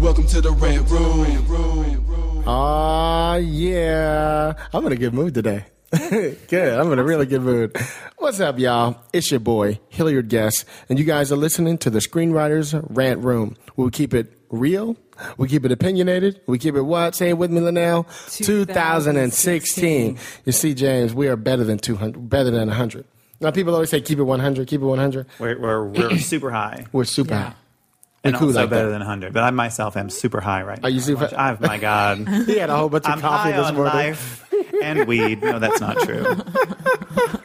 Welcome to the Red Room. Aw, yeah. I'm in a good mood today. good. I'm in a really good mood. What's up, y'all? It's your boy, Hilliard Guess, and you guys are listening to the Screenwriters Rant Room. We keep it real. We keep it opinionated. We keep it what? Say it with me, Linnell. 2016. You see, James, we are better than 200, better than 100. Now, people always say keep it 100, keep it 100. We're, we're, we're super high. We're super high. And cool also like better that. than 100. But I myself am super high right now. Are you super- Oh, my God. He had a whole bunch of I'm coffee high this on morning. life and weed. No, that's not true.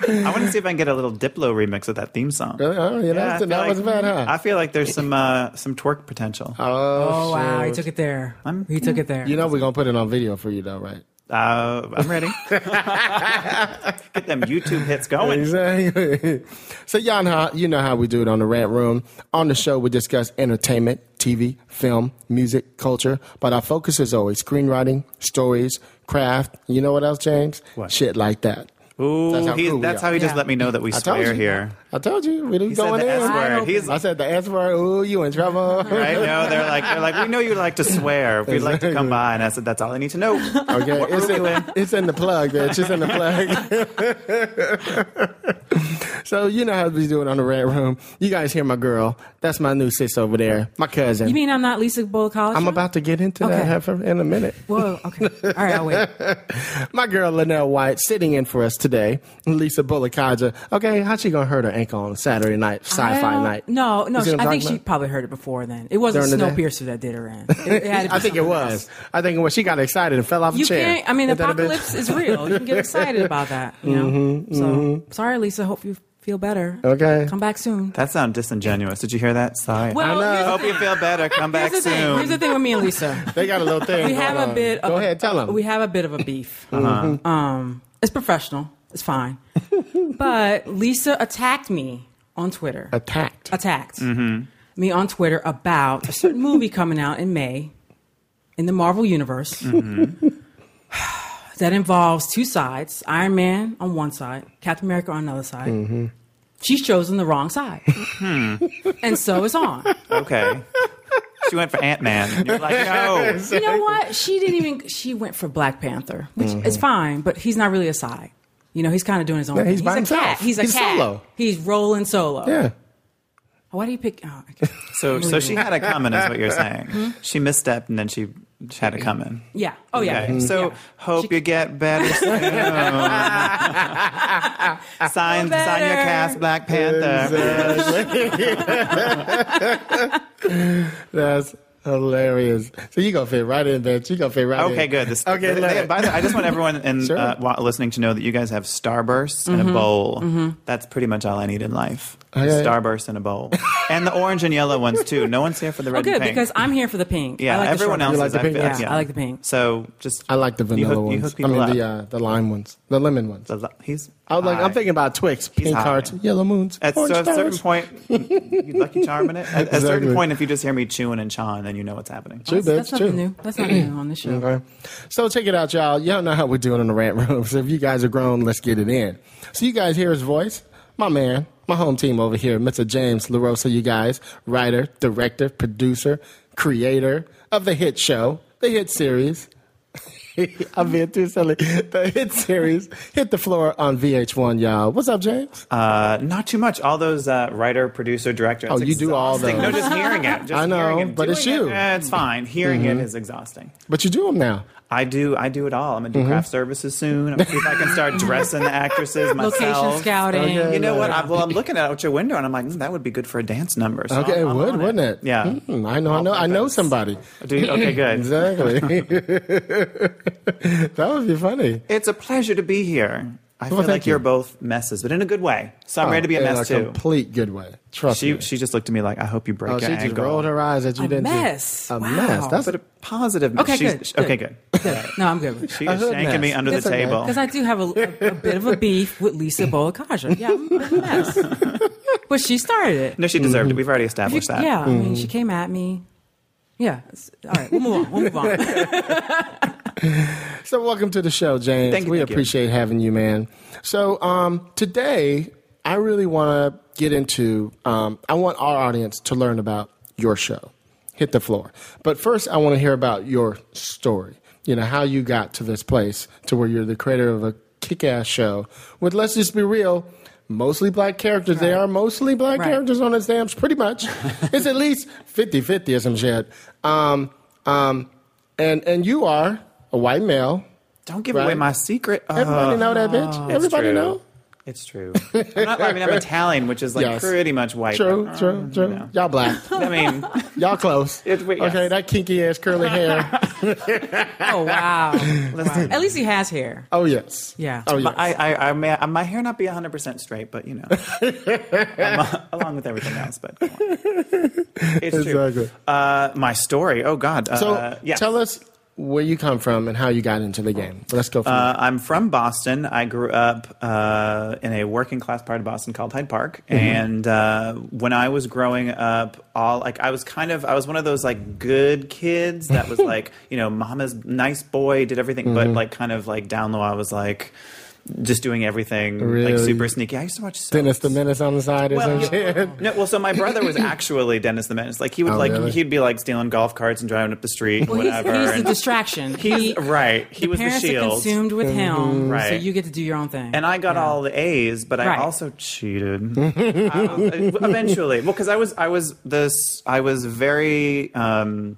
I want to see if I can get a little Diplo remix of that theme song. Really? Oh, yeah, I that's, feel that like- wasn't bad, huh? I feel like there's some uh, some twerk potential. oh, Oh wow, he took it there. I'm- he took it there. You know we're gonna put it on video for you though, right? Uh, I'm ready. Get them YouTube hits going. Exactly. so y'all know how, you know how we do it on the Rant Room. On the show, we discuss entertainment, TV, film, music, culture, but our focus is always screenwriting, stories, craft. You know what else, James? What? Shit like that. Ooh, That's how cool that's how he just Yeah. let me know that we I swear here. I told you we He was said going the in. S word. He's I said the S word. Ooh, you in trouble? right. No, they're like they're like we know you like to swear. If you'd like to come by, and I said that's all I need to know. Okay, it's in, it's in the plug, bitch. It's in the plug. so you know how we do it on the Red Room. You guys hear my girl? That's my new sis over there, my cousin. You mean I'm not Lisa Bolekaja? I'm about to get into that Okay. heifer in a minute. Whoa. Okay. All right. I'll wait. My girl Linnell White sitting in for us today. Lisa Bolekaja. Okay, how's she gonna hurt her ankle on Saturday night, sci-fi night? No, no. You see what I'm think talking she probably heard it before. Then it wasn't During the day? Snowpiercer that did her in. It, it had to be I think it was. else. I think it was. She got excited and fell off a chair. can't. I mean, the Ain't that a bitch? apocalypse is real. You can get excited about that. You know. Mm-hmm, so sorry, Lisa. Hope you feel better. Okay. Come back soon. That sounds disingenuous. Did you hear that? Sorry. Well, know. Hope you feel better. Come back Here's the thing. soon. Here's the thing with me and Lisa. They got a little thing. We have going a bit. Of, Go ahead, tell them. We have a bit of a beef. Mm-hmm. Um, it's professional. It's fine. but Lisa attacked me on Twitter. attacked. attacked mm-hmm. me on Twitter about a certain movie coming out in May in the Marvel Universe mm-hmm. that involves two sides Iron Man on one side, Captain America on another side. Mm-hmm. She's chosen the wrong side. Hmm. and so is on. Okay. She went for Ant Man. You're like, no. You know what? She didn't even, she went for Black Panther, which is fine, but he's not really a side. You know, he's kind of doing his own Yeah, thing. he's by a himself. cat. He's a He's cat. solo. He's rolling solo. yeah. Why do you pick? Oh, okay. So, so she had a coming, is what you're saying. Hmm? She misstepped and then she had it coming. yeah. Oh, yeah. Okay. So Yeah. hope She- you get better soon. sign, sign your cast, Black Panther. That's hilarious. So you gonna fit right in, bitch. You gonna fit right in. Okay, good. This, Okay, they- look. they- by the way, I just want everyone in, Sure. uh, listening to know that you guys have Starburst and a bowl. That's pretty much all I need in life. Okay. Starburst and a bowl, and the orange and yellow ones too. No one's here for the red Oh, good and pink. because I'm here for the pink. yeah, I like everyone else You like is. the I pink feel- ones? Yeah, I like the pink. So just I like the you vanilla hook, you ones. hook I mean up. the uh, the lime ones, the lemon ones. The- he's. I was like, I'm thinking about Twix, pink high. hearts, yellow moons. At, so at a certain point, you lucky charming it. At, at a certain point, if you just hear me chewing and chawing, then you know what's happening. True, That's, bitch. that's true. nothing new. That's not new on the show. Okay. So check it out, y'all. Y'all know how we're doing in the rant room. So if you guys are grown, let's get it in. So you guys hear his voice? My man, my home team over here, Mr. James LaRosa, you guys, writer, director, producer, creator of the hit show, the hit series. I'm being too silly. The hit series hit the floor on VH1, y'all. What's up, James? Uh, not too much. All those uh, writer, producer, director. Oh, you do all exhausting. those. No, just hearing it. Just I know, but it's you. Mm-hmm. It, eh, it's fine. Hearing it is exhausting. But you do them now. I do. I do it all. I'm gonna do craft services soon. I'm gonna see if I can start dressing the actresses myself. Location scouting. Okay. You know what? I, well, I'm looking out your window and I'm like, mm, that would be good for a dance number. So Okay, it I'm- I'm would, wouldn't it? Yeah. Hmm, I know, I All know, I know somebody. Do you? Okay, good. Exactly. that would be funny. It's a pleasure to be here. I feel Well, thank like you're both messes, but in a good way. So I'm ready to be a in mess a too. complete good way. Trust She me. she just looked at me like, I hope you break oh, your she just rolled her eyes at you. A didn't she? mess. A Wow. mess. That's but a positive. Okay, she's, good, Okay, good. good. No, I'm good. She A is shanking me under It's the okay. table. Because I do have a, a, a bit of a beef with Lisa Bolekaja. Yeah, I'm a mess. But she started it. No, she deserved Mm-hmm. it. We've already You- established that. yeah, I mean, she came at me. Yeah. All right, we'll move on. We'll move on. So, welcome to the show, James. Thank you, we thank you. appreciate having you, man. So, um, today I really want to get into. Um, I want our audience to learn about your show. Hit the floor. But first, I want to hear about your story. You know how you got to this place, to where you're the creator of a kick-ass show with. Let's just be real. Mostly black characters. They are mostly black Right. characters on the stamps, pretty much. it's at least 50 50 or some shit. Um, um, and, and you are a white male. Don't give Right. away my secret. Everybody Oh, know that bitch. it's Everybody true. know. It's true. I'm not, I mean, I'm Italian, which is like Yes. pretty much white. True, but, true, uh, true. you know. Y'all black. I mean, Y'all close. It- we- yes. Okay, that kinky ass curly hair. Oh, wow. wow. At least he has hair. Oh yes. Yeah. Oh my, yes. I, I, I may, my hair not be 100 percent straight, but you know, I'm, uh, along with everything else. But it's Exactly. true. Uh, my story. Oh God. Uh, so yes. tell us where you come from and how you got into the game. Let's go from Uh, I'm from Boston. I grew up uh, in a working class part of Boston called Hyde Park. Mm-hmm. And uh, when I was growing up, all like I was kind of I was one of those like good kids that was like you know mama's nice boy did everything, but Mm-hmm. like kind of like down low I was like just doing everything like super sneaky. I used to watch soaps. Dennis the Menace on the side or Well, some shit. no, well, so my brother was actually Dennis the Menace. Like he would Oh, like really? he'd be like stealing golf carts and driving up the street, Well, he's, whatever. he's the and- distraction. he's He- right. He the was the parents are shield. consumed with him, so Mm-hmm. Right. you get to do your own thing. And I got Yeah. all the A's, but I Right. also cheated. I was- eventually, well, because I was, I was this, I was very, um,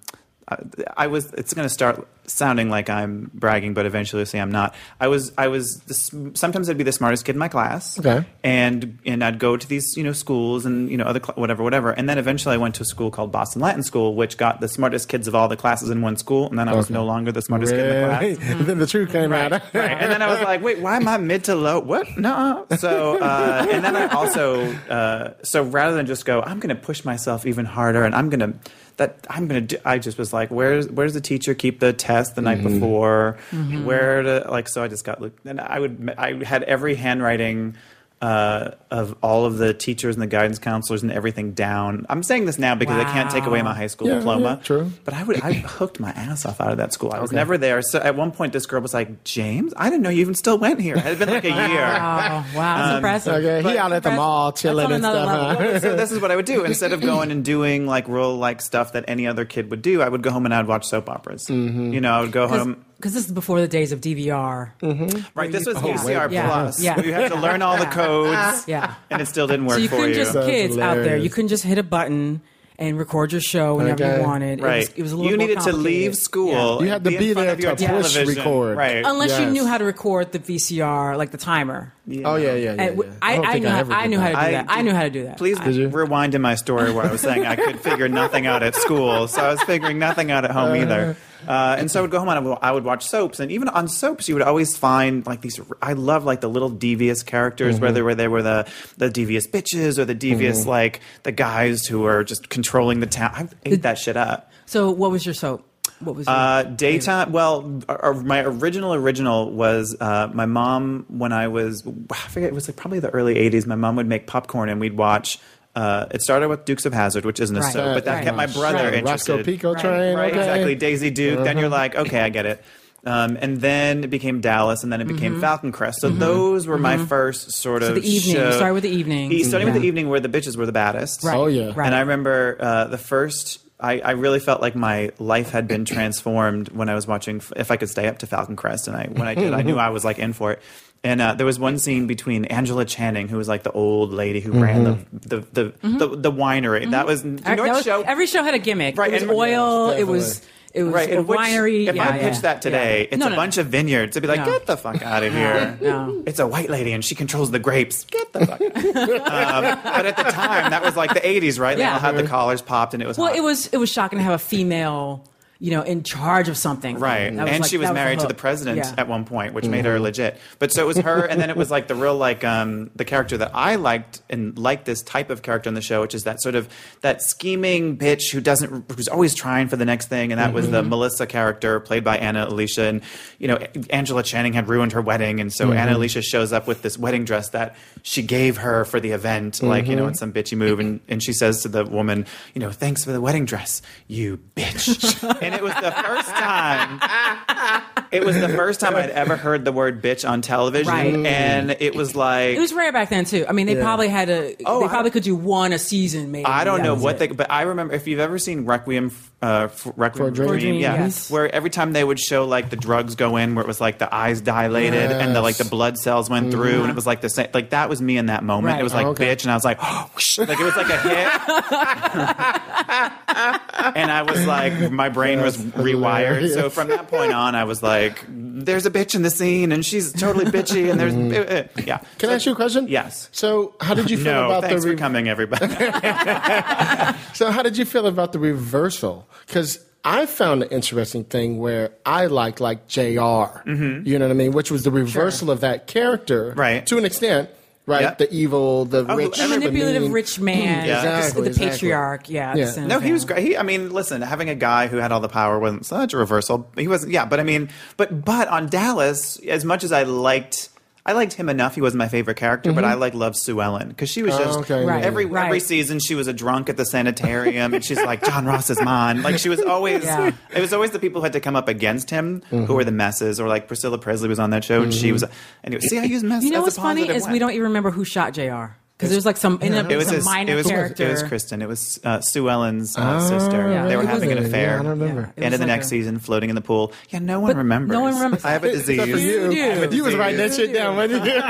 I, I was. It's going to start sounding like I'm bragging, but eventually, see, I'm not. I was, I was. The, sometimes I'd be the smartest kid in my class. Okay. And and I'd go to these, you know, schools and you know other cl- whatever, whatever. And then eventually, I went to a school called Boston Latin School, which got the smartest kids of all the classes in one school. And then I was Okay. no longer the smartest kid in the class. Really? then the truth came out. right. And then I was like, wait, why am I mid to low? What? No. So, uh, and then I also, uh, so rather than just go, I'm going to push myself even harder and I'm going to, that I'm going to do, I just was like, where's, where's the teacher keep the test the night mm-hmm. before? Mm-hmm. Where to, like, so I just got, and I would, I had every handwriting, uh, of all of the teachers and the guidance counselors and everything down. I'm saying this now because I can't take away my high school Yeah, diploma. yeah, true. But I would I hooked my ass off out of that school. I was never there. So at one point, this girl was like, "James, I didn't know you even still went here." It had been like a year. Oh, wow, that's impressive. Okay, he out at the mall chilling and stuff. huh? so this is what I would do instead of going and doing like real like stuff that any other kid would do. I would go home and I'd watch soap operas. Mm-hmm. You know, I would go home. Because this is before the days of DVR. Mm-hmm. Right, this was Oh, VCR wait. Yeah, Plus. yeah. where you had to learn all the codes. Yeah. and it still didn't work So you for couldn't you. just That's kids out there. You couldn't just hit a button and record your show whenever Okay. you wanted. It right, was, it was a little you needed to leave school. Yeah. You had to in be there to push television. record. Right. Unless you knew how to record the VCR, like the timer. Oh yeah, yeah, yeah. Yeah. w- I, don't I, knew how, I knew how to do I that. I knew how to do that. Please I- rewind in my story where I was saying I could figure nothing out at school, so I was figuring nothing out at home uh, either. Uh, and so I would go home and I would, I would watch soaps, and even on soaps, you would always find like these. I love like the little devious characters, Mm-hmm. whether where they were the the devious bitches or the devious Mm-hmm. like the guys who are just controlling the town. I ate that shit up. So what was your soap? What was your Uh, favorite? daytime. Well, uh, uh, my original original was uh, my mom when I was I forget it was like probably the early '80s. My mom would make popcorn and we'd watch. Uh, it started with Dukes of Hazzard, which isn't a Right. soap, but that Right. kept my brother Right. interested. Roscoe Pico Right. train. Right, okay. exactly. Daisy Duke. Then you're like, okay, I get it. Um, and then it became Dallas, and then it became Falcon Crest. So those were my first sort Mm-hmm. So of the evening. show. Started with the evening. E- Starting with the evening, where the bitches were the baddest. Right. Oh, yeah. Right. And I remember uh, the first. I, I really felt like my life had been transformed when I was watching. If I could stay up to Falcon Crest, and I when I did, I knew I was like in for it. And uh, there was one scene between Angela Channing, who was like the old lady who ran the the the, the, the winery. That was you know That was- show? every show had a gimmick. Right, It was and- oil. Yes, it was It was Right, a and which- winery. If yeah, I pitched yeah, that today, yeah. it's No, a no. bunch of vineyards. It'd be like, No. get the fuck out of here. No. It's a white lady and she controls the grapes. Get the fuck. out. um, but at the time, that was like the '80s, right? They Yeah. all had the collars popped, and it was Well, hot. it was it was shocking to have a female, you know, in charge of something. Right. And like- she was that married to the president Yeah. at one point, which made her mm-hmm. legit. But so it was her, and then it was like the real, like, um, the character that I liked and liked this type of character on the show, which is that sort of, that scheming bitch who doesn't, who's always trying for the next thing. And that was the mm-hmm. Melissa character played by Ana Alicia. And, you know, Angela Channing had ruined her wedding. And so mm-hmm. Ana Alicia shows up with this wedding dress that she gave her for the event, like, you know, in some bitchy move. And, and she says to the woman, you know, thanks for the wedding dress, you bitch. and it was the first time it was the first time I'd ever heard the word bitch on television, Right. and it was like It was rare back then too. I mean, they Yeah. probably had a. Oh, they I- probably could do one a season, maybe. I don't know what it. they, but I remember if you've ever seen Requiem, uh, f- Requiem For a Dream? For a Dream, yeah, yes. where every time they would show like the drugs go in, where it was like the eyes dilated and the like the blood cells went through, and it was like the same, like that was me in that moment. Mm-hmm. Right. It was like Oh, okay. bitch, and I was like, oh, whoosh, like it was like a hit, and I was like, my brain was rewired. So from that point on, I was like, there's a bitch in the scene, and she's totally bitchy, and there's uh, yeah. Mm-hmm. Can So- I ask you a question? Yes. So, how did you feel No, about thanks the for coming, everybody. So, how did you feel about the reversal? Because I found an interesting thing where I liked like junior You know what I mean? Which was the reversal of that character, Right. To an extent, right? Yep. The evil, the Oh, rich, The manipulative mean. rich man, Yeah. the- Exactly, the, exactly. patriarch. Yeah. Yeah. No, he was great. He, I mean, listen, having a guy who had all the power wasn't such a reversal. He wasn't, yeah, but I mean, but but on Dallas, as much as I liked. I liked him enough. He wasn't my favorite character, but I like loved Sue Ellen because she was Mm-hmm. Oh, just okay, Right. every Right. every season she was a drunk at the sanitarium, and she's like John Ross is mine. Like she was always. Yeah. It was always the people who had to come up against him Mm-hmm. who were the messes, or like Priscilla Presley was on that show, and she was. Anyway, see, I use mess. You know as what's a funny positive is way. we don't even remember who shot Jr. Because there's like some, ended up It was some his, minor it was character. it was Kristen. It was uh, Sue Ellen's uh, Oh, sister. Yeah. They were It having an affair. Yeah, I don't remember. Yeah. End of the like next a- season, floating in the pool. Yeah, no one But remembers. no one remembers I have a disease. Except for you. You do. You was writing that shit down, wasn't you?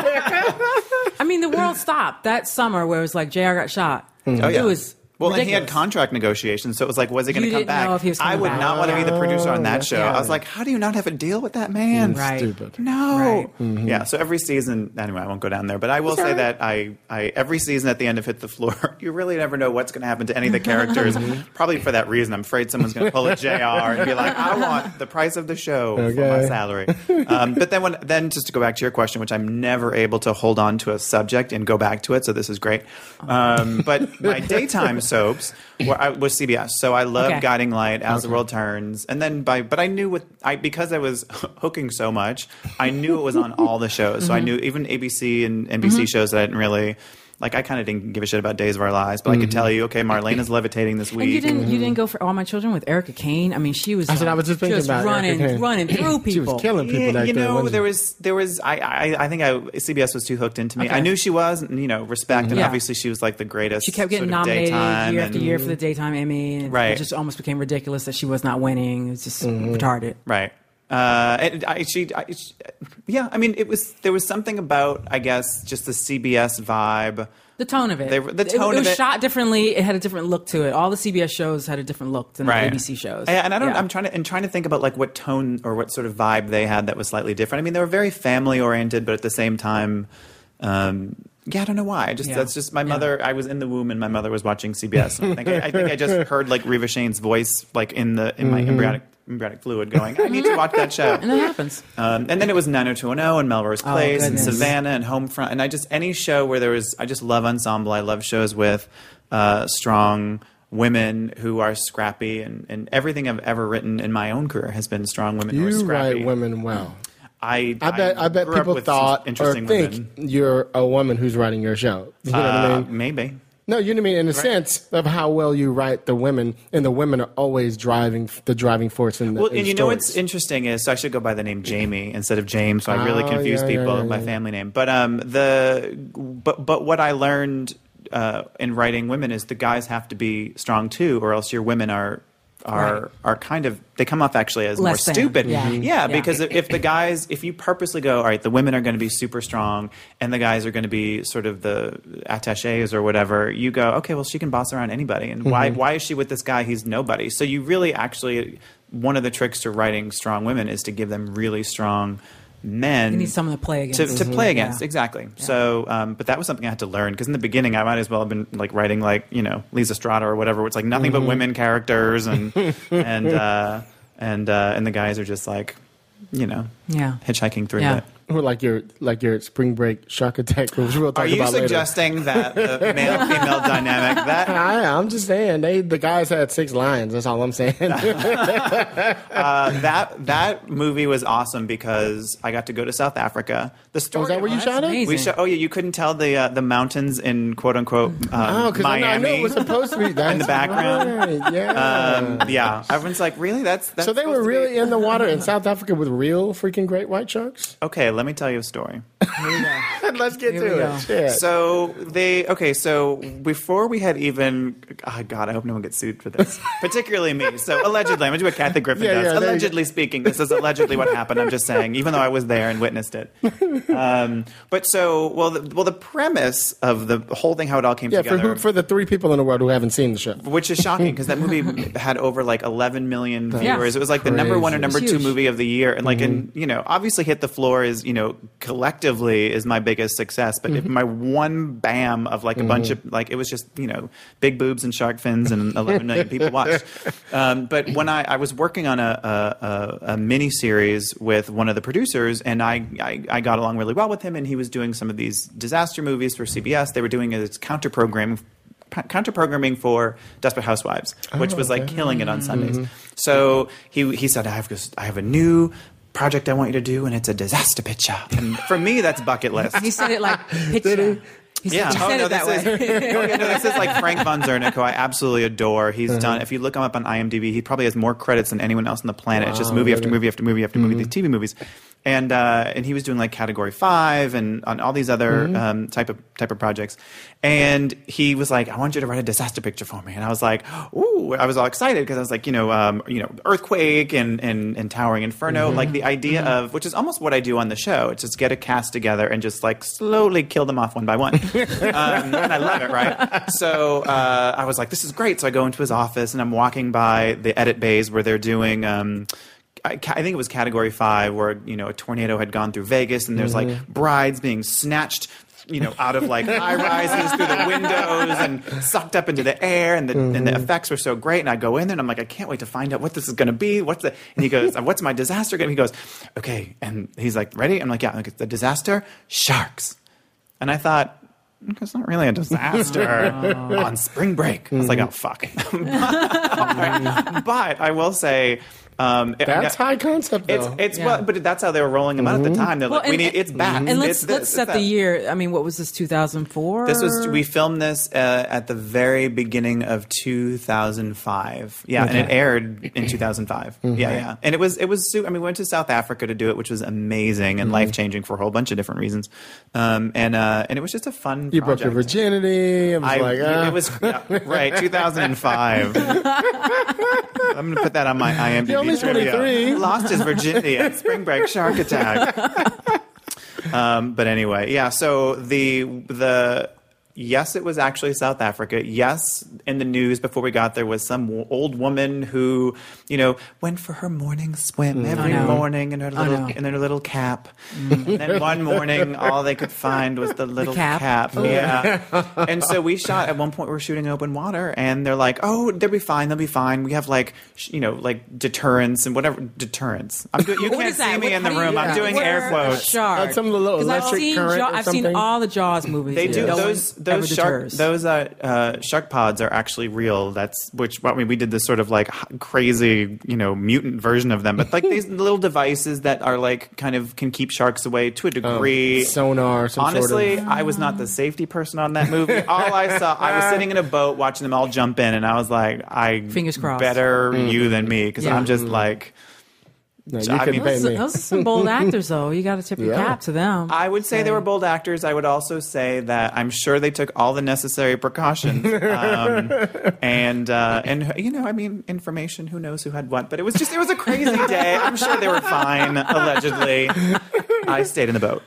I mean, the world stopped that summer where it was like Jr. got shot. Oh yeah. It was well, and he had contract negotiations, so it was like, was he going to come back? know if he was I would back. not want to be the producer on that show. yeah. I was like, how do you not have a deal with that man? Right. Stupid. No. Right. Yeah. So every season, anyway, I won't go down there, but I will say that I, I, every season at the end of Hit the Floor, you really never know what's going to happen to any of the characters. Probably for that reason. I'm afraid someone's going to pull a JR and be like, I want the price of the show for my salary. Um, but then when, then just to go back to your question, which I'm never able to hold on to a subject and go back to it. So this is great. Um, but my daytime soaps was CBS. So I love Okay. Guiding Light, As the World Turns. And then by, but I knew with, I, because I was hooking so much, I knew it was on all the shows. Mm-hmm. So I knew even ABC and NBC shows that I didn't really, like I kind of didn't give a shit about Days of Our Lives, but I could tell you, okay, Marlena is levitating this And you week. didn't you didn't go for All My Children with Erica Kane? I mean, she was I said I was just thinking about running running through people. She was killing people Yeah, back you know, wasn't there was there was I, I I think I CBS was too hooked into me. Okay. I knew she was, and, you know, respect, and Yeah. obviously she was like the greatest. She kept getting sort of nominated daytime year after and- year for the daytime Emmy, and Right. it just almost became ridiculous that she was not winning. It's just Mm-hmm. retarded. Right. Uh, and I, she, I, she, yeah. I mean, it was there was something about I guess just the CBS vibe. The tone of it. They the tone it, of was it- shot differently. It had a different look to it. All the CBS shows had a different look than Right. the ABC shows. And, and I don't. Yeah. I'm trying to and trying to think about like what tone or what sort of vibe they had that was slightly different. I mean, they were very family oriented, but at the same time. Um, yeah, I don't know why. I just Yeah. that's just my Yeah. mother. I was in the womb and my mother was watching CBS. And I think I, I think I just heard like Reva Shayne's voice like in the in my embryonic embryonic fluid going. I need to watch that show. and that happens. Um, and then it was 90210 and Melrose Place and goodness. Savannah and Homefront. And I just, any show where there was, I just love ensemble. I love shows with uh, strong women who are scrappy. And, and everything I've ever written in my own career has been strong women who are You write women well. I, I bet. I, bet people with some thought or interesting think women. you're a woman who's writing your show. You know what I Uh, mean? maybe. No, you know what I mean. In the sense of how well you write the women, and the women are always driving the driving force in the. Well, in and you know what's interesting is so I should go by the name Jamie instead of James. So I really Oh, confuse yeah, yeah, people yeah, with my yeah. family name. But um, the but but what I learned uh, in writing women is the guys have to be strong too, or else your women are are Right. are kind of they come off actually as more Less than, stupid. yeah. Mhm. yeah, Yeah. because if, if the guys if you purposely go all right, the women are going to be super strong and the guys are going to be sort of the attaches or whatever. You go okay, well she can boss around anybody, and why Mm-hmm. why is she with this guy? He's nobody. So you really actually one of the tricks to writing strong women is to give them really strong men. You need someone to play against. to play against Yeah. exactly. So, um, but that was something I had to learn because in the beginning I might as well have been like writing like you know Lysistrata or whatever. It's like nothing but women characters and and uh, and uh, and the guys are just like you know Yeah. hitchhiking through Yeah. it. Or like your like your spring break shark attack, which we'll talk Are you about later. suggesting that the male female dynamic that I, I'm just saying they the guys had six lines. That's all I'm saying. uh, that that movie was awesome because I got to go to South Africa. The story Was that where you shot it? We shot, oh yeah, you couldn't tell the uh, the mountains in quote unquote um, Oh, because I, know- I Miami. knew it was supposed to be that's In the background. right, Yeah. um, yeah, everyone's like, really? That's, that's so they were supposed be- really in the water in South Africa with real freaking great white sharks. Okay, let me tell you a story. Let's get Here we to go. it. Yeah. So they okay. So before we had even, oh God, I hope no one gets sued for this, particularly me. So allegedly, I'm gonna do what Kathy Griffin Yeah, does. yeah, allegedly speaking, this is allegedly what happened. I'm just saying, even though I was there and witnessed it. Um, but so, well, the, well, the premise of the whole thing, how it all came yeah, for together. who, for the three people in the world who haven't seen the show. which is shocking because that movie had over like 11 million Yeah. viewers. It was like the number one or number two movie of the year, and like, and you know, obviously, hit the floor is you know collectively is my biggest success, but if mm-hmm. my one bam of like a mm-hmm. bunch of like it was just you know big boobs and shark fins and 11 million people watched. Um, but when I, I was working on a, a, a, a mini series with one of the producers, and I, I I got along really well with him, and he was doing some of these disaster movies for CBS. They were doing it as counter programming counter programming for Desperate Housewives, which oh, was like killing it on Sundays. Mm-hmm. So he he said, I have I have a new project I want you to do, and it's a disaster picture. And for me, that's bucket list. He said it like picture. He Yeah. he Oh, no, this is, no, this is like Frank von Zerneck, who I absolutely adore. He's uh-huh. done. If you look him up on IMDb, he probably has more credits than anyone else on the planet. it's just movie after movie after movie after movie. These mm-hmm. TV movies, and uh, and he was doing like Category Five and on all these other um, type of type of projects. And he was like, "I want you to write a disaster picture for me." And I was like, "Ooh!" I was all excited because I was like, you know, um, you know, earthquake and and, and towering inferno, like the idea of which is almost what I do on the show. It's just get a cast together and just like slowly kill them off one by one. um, and I love it, right? So uh, I was like, this is great. So I go into his office and I'm walking by the edit bays where they're doing. Um, I, I think it was category five where you know a tornado had gone through Vegas and there's like mm-hmm. brides being snatched you know out of like high rises through the windows and sucked up into the air and the and the mm-hmm. effects were so great. And I go in there and I'm like I can't wait to find out what this is going to be. What's the and he goes what's my disaster going to be? He goes okay. And he's like ready? I'm like yeah. I'm like, the disaster? Sharks. And I thought it's not really a disaster. On spring break. I was like, mm. oh fuck. but I will say, um, it- That's high concept, though. It's it's Yeah. well, but that's how they were rolling them out at the time. They're Well, like, we and- need it's back. And let's this, let's it's set the year. I mean, what was this? Two thousand four. This was we filmed this uh, at the very beginning of 2005. Yeah, and it aired in 2005. Mm-hmm. Yeah, yeah, and it was it was. su- I mean, we went to South Africa to do it, which was amazing Mm-hmm. and life changing for a whole bunch of different reasons. Um, and uh, and it was just a fun. you broke your virginity. It was I, like, uh, it was yeah, right 2005. I'm going to put that on my IMDb. Only 23. Lost his virginity at spring break shark attack. um, but anyway, yeah. So the the yes, it was actually South Africa. Yes, in the news before we got there was some w- old woman who you know went for her morning swim every know. morning in her I little know. in her little cap. And then one morning, all they could find was the little cap. Yeah. and so we shot at one point we were shooting open water and they're like, "Oh, they'll be fine. They'll be fine. We have like, sh- you know, like deterrence and whatever deterrence." I'm doing, you What can't is that? see me What- in the how do room. I'm doing air quotes. Shark. Uh, some of the little 'Cause I've electric seen current Jaw- I've seen all the Jaws movies. They do No those ever those shark those uh, uh, shark pods are actually real. That's which I mean we did this sort of like crazy you know mutant version of them, but like these little devices that are like kind of can keep sharks away to a degree. sonar, some Honestly, sort of. I was not the safety person on that movie. All I saw, I was sitting in a boat watching them all jump in, and I was like, I Fingers crossed. better you than me because Yeah. I'm just like. No, you I couldn't mean, pay Those, me. those are some bold actors, though. You got to tip your Yeah. cap to them. I would say they were bold actors. I would also say that I'm sure they took all the necessary precautions. Um, and uh, and you know, I mean, information. Who knows who had what? But it was just it was a crazy day. I'm sure they were fine. Allegedly, I stayed in the boat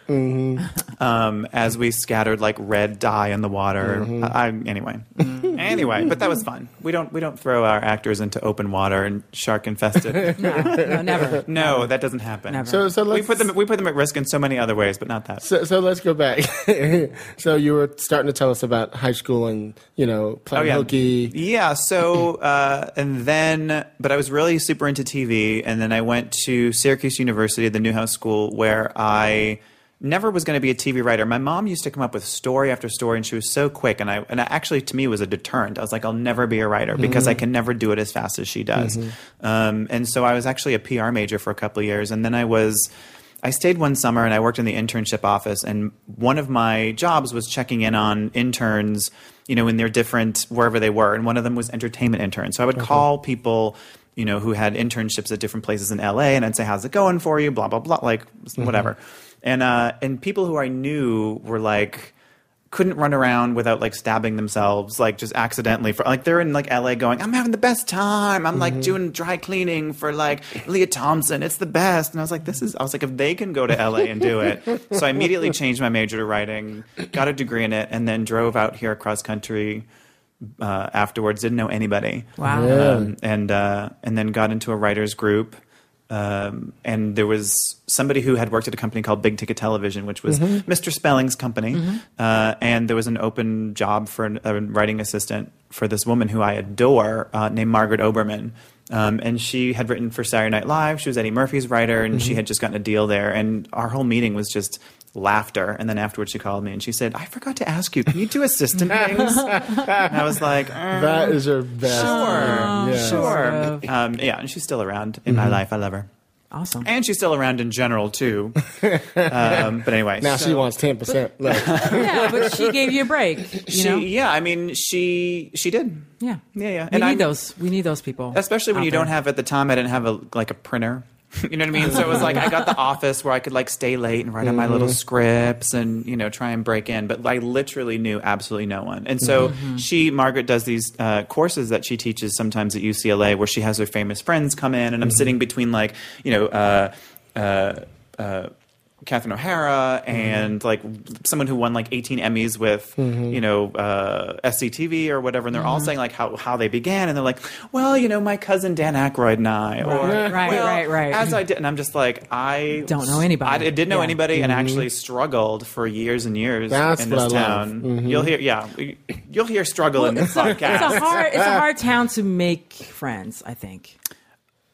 um, as we scattered like red dye in the water. I, I- anyway, anyway. anyway, but that was fun. We don't we don't throw our actors into open water and shark infested. No, no, never. No, that doesn't happen. Never. So, so we let's put them we put them at risk in so many other ways, but not that. So, so let's go back. so you were starting to tell us about high school and you know playing Oh, yeah. hooky. Yeah. So, uh, and then, but I was really super into TV, and then I went to Syracuse University, the Newhouse School, where I never was going to be a TV writer. My mom used to come up with story after story, and she was so quick, and I and I actually to me was a deterrent. I was like, I'll never be a writer because I mm-hmm. can never do it as fast as she does. Mm-hmm. Um, and so I was actually a PR major for a couple of years, and then I was. I stayed one summer and I worked in the internship office, and one of my jobs was checking in on interns, you know, in their different wherever they were, and one of them was entertainment interns. So I would call people, you know, who had internships at different places in LA, and I'd say, "How's it going for you?" Blah blah blah, like mm-hmm. whatever, and uh, and people who I knew were like couldn't run around without like stabbing themselves like just accidentally for like they're in like LA going I'm having the best time I'm like doing dry cleaning for like Lea Thompson it's the best and I was like this is I was like if they can go to LA and do it so I immediately changed my major to writing got a degree in it and then drove out here across country uh, afterwards didn't know anybody Wow. Yeah. um, and uh, and then got into a writers group. Um, and there was somebody who had worked at a company called Big Ticket Television, which was Mr. Spelling's company. Uh, and there was an open job for an, a writing assistant for this woman who I adore uh, named Margaret Oberman. Um, and she had written for Saturday Night Live. She was Eddie Murphy's writer, and she had just gotten a deal there. And our whole meeting was just laughter. And then afterwards, she called me and she said, "I forgot to ask you, can you do assistant things?" and I was like, "Uh, That is her best. Sure, Yeah. sure. Um, yeah, and she's still around in my life. I love her, Awesome. and she's still around in general too. um, but anyway, Now so- she wants ten percent. yeah, but she gave you a break. You She, know? yeah, I mean, she she did. Yeah. Yeah, yeah. We And need I'm- those. We need those people. especially when out you don't have at the time. I didn't have a like a printer. You know what I mean? So it was like I got the office where I could like stay late and write on my little scripts and you know try and break in. But I literally knew absolutely no one. And so she, Margaret, does these uh, courses that she teaches sometimes at UCLA where she has her famous friends come in, and I'm sitting between like you know. Uh, uh, uh, Catherine O'Hara mm-hmm. and like someone who won like 18 Emmys with mm-hmm. you know uh, SCTV or whatever, and they're all mm-hmm. saying like how, how they began, and they're like, well, you know, my cousin Dan Aykroyd and I, or Right, right, "Well, right, right. as I did, and I'm just like I Don't know anybody. I didn't know Yeah. anybody, and actually struggled for years and years That's in this town. You'll hear, yeah, you'll hear struggle in this podcast. It's a hard. It's a hard town to make friends. I think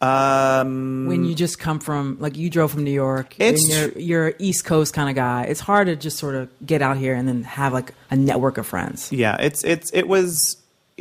Um, when you just come from like you drove from New York. It's and you're, you're East Coast kind of guy. It's hard to just sort of get out here and then have like a network of friends. Yeah, it's it's it was.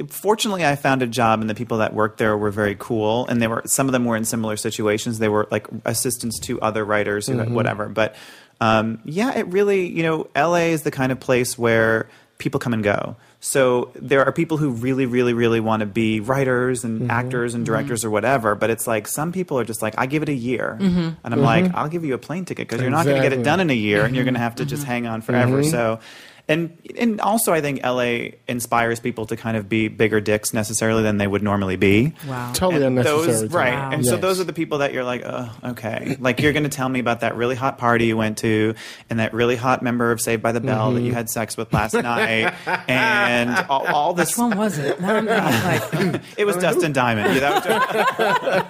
Fortunately, I found a job, and the people that worked there were very cool, and they were some of them were in similar situations. They were like assistants to other writers, who whatever. But um, yeah, it really, you know, LA is the kind of place where people come and go. So there are people who really, really, really want to be writers and mm-hmm. actors and directors mm-hmm. or whatever. But it's like some people are just like, I give it a year, mm-hmm. and I'm like, I'll give you a plane ticket because you're not going to get it done in a year, and you're going to have to just hang on forever. So. And and also, I think LA inspires people to kind of be bigger dicks necessarily than they would normally be. Wow. Totally And unnecessary. those, too. right? Wow. And so those are the people that you're like, oh, okay. Like you're going to tell me about that really hot party you went to, and that really hot member of Saved by the Bell that you Mm-hmm. had sex with last night, and all, all this. Which one was it? Now I'm thinking, like, It was Dustin Diamond. Yeah, that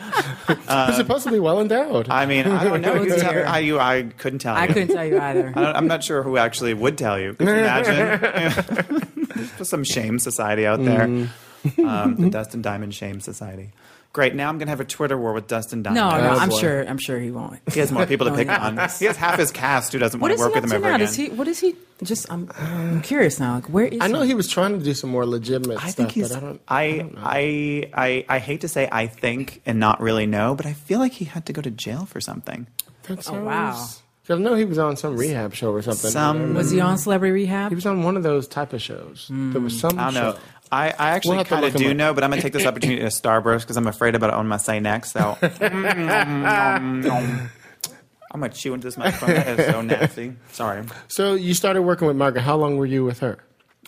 was- He's supposed to be well endowed. I mean, I don't know. Oh, You. I, you, I couldn't tell you. I couldn't tell you either. I don't, I'm not sure who actually would tell you. Could you imagine? There's some shame society out there. Um, the Dustin Diamond Shame Society. Great. Now I'm going to have a Twitter war with Dustin No, Diamond. no, Oh, I'm boy. sure. I'm sure he won't. He has more people to Oh, pick on. He has half his cast who doesn't What want is to he work up with to him ever now? again. Does he? What is he? Just I'm, I'm curious now. Like, where is? I know he? he was trying to do some more legitimate I stuff, think he's. but I don't. I, I, I, I hate to say I think and not really know, but I feel like he had to go to jail for something. That sounds, Oh, wow. 'Cause I know he was on some rehab show or something. Some- Was he on Celebrity Rehab? He was on one of those type of shows. There was some I don't know. show. I, I actually We'll have to kind of look do up. know, but I'm going to take this opportunity to Starburst because I'm afraid about it on my say next. So I'm going to chew into this microphone. That is so nasty. Sorry. So you started working with Margaret. How long were you with her?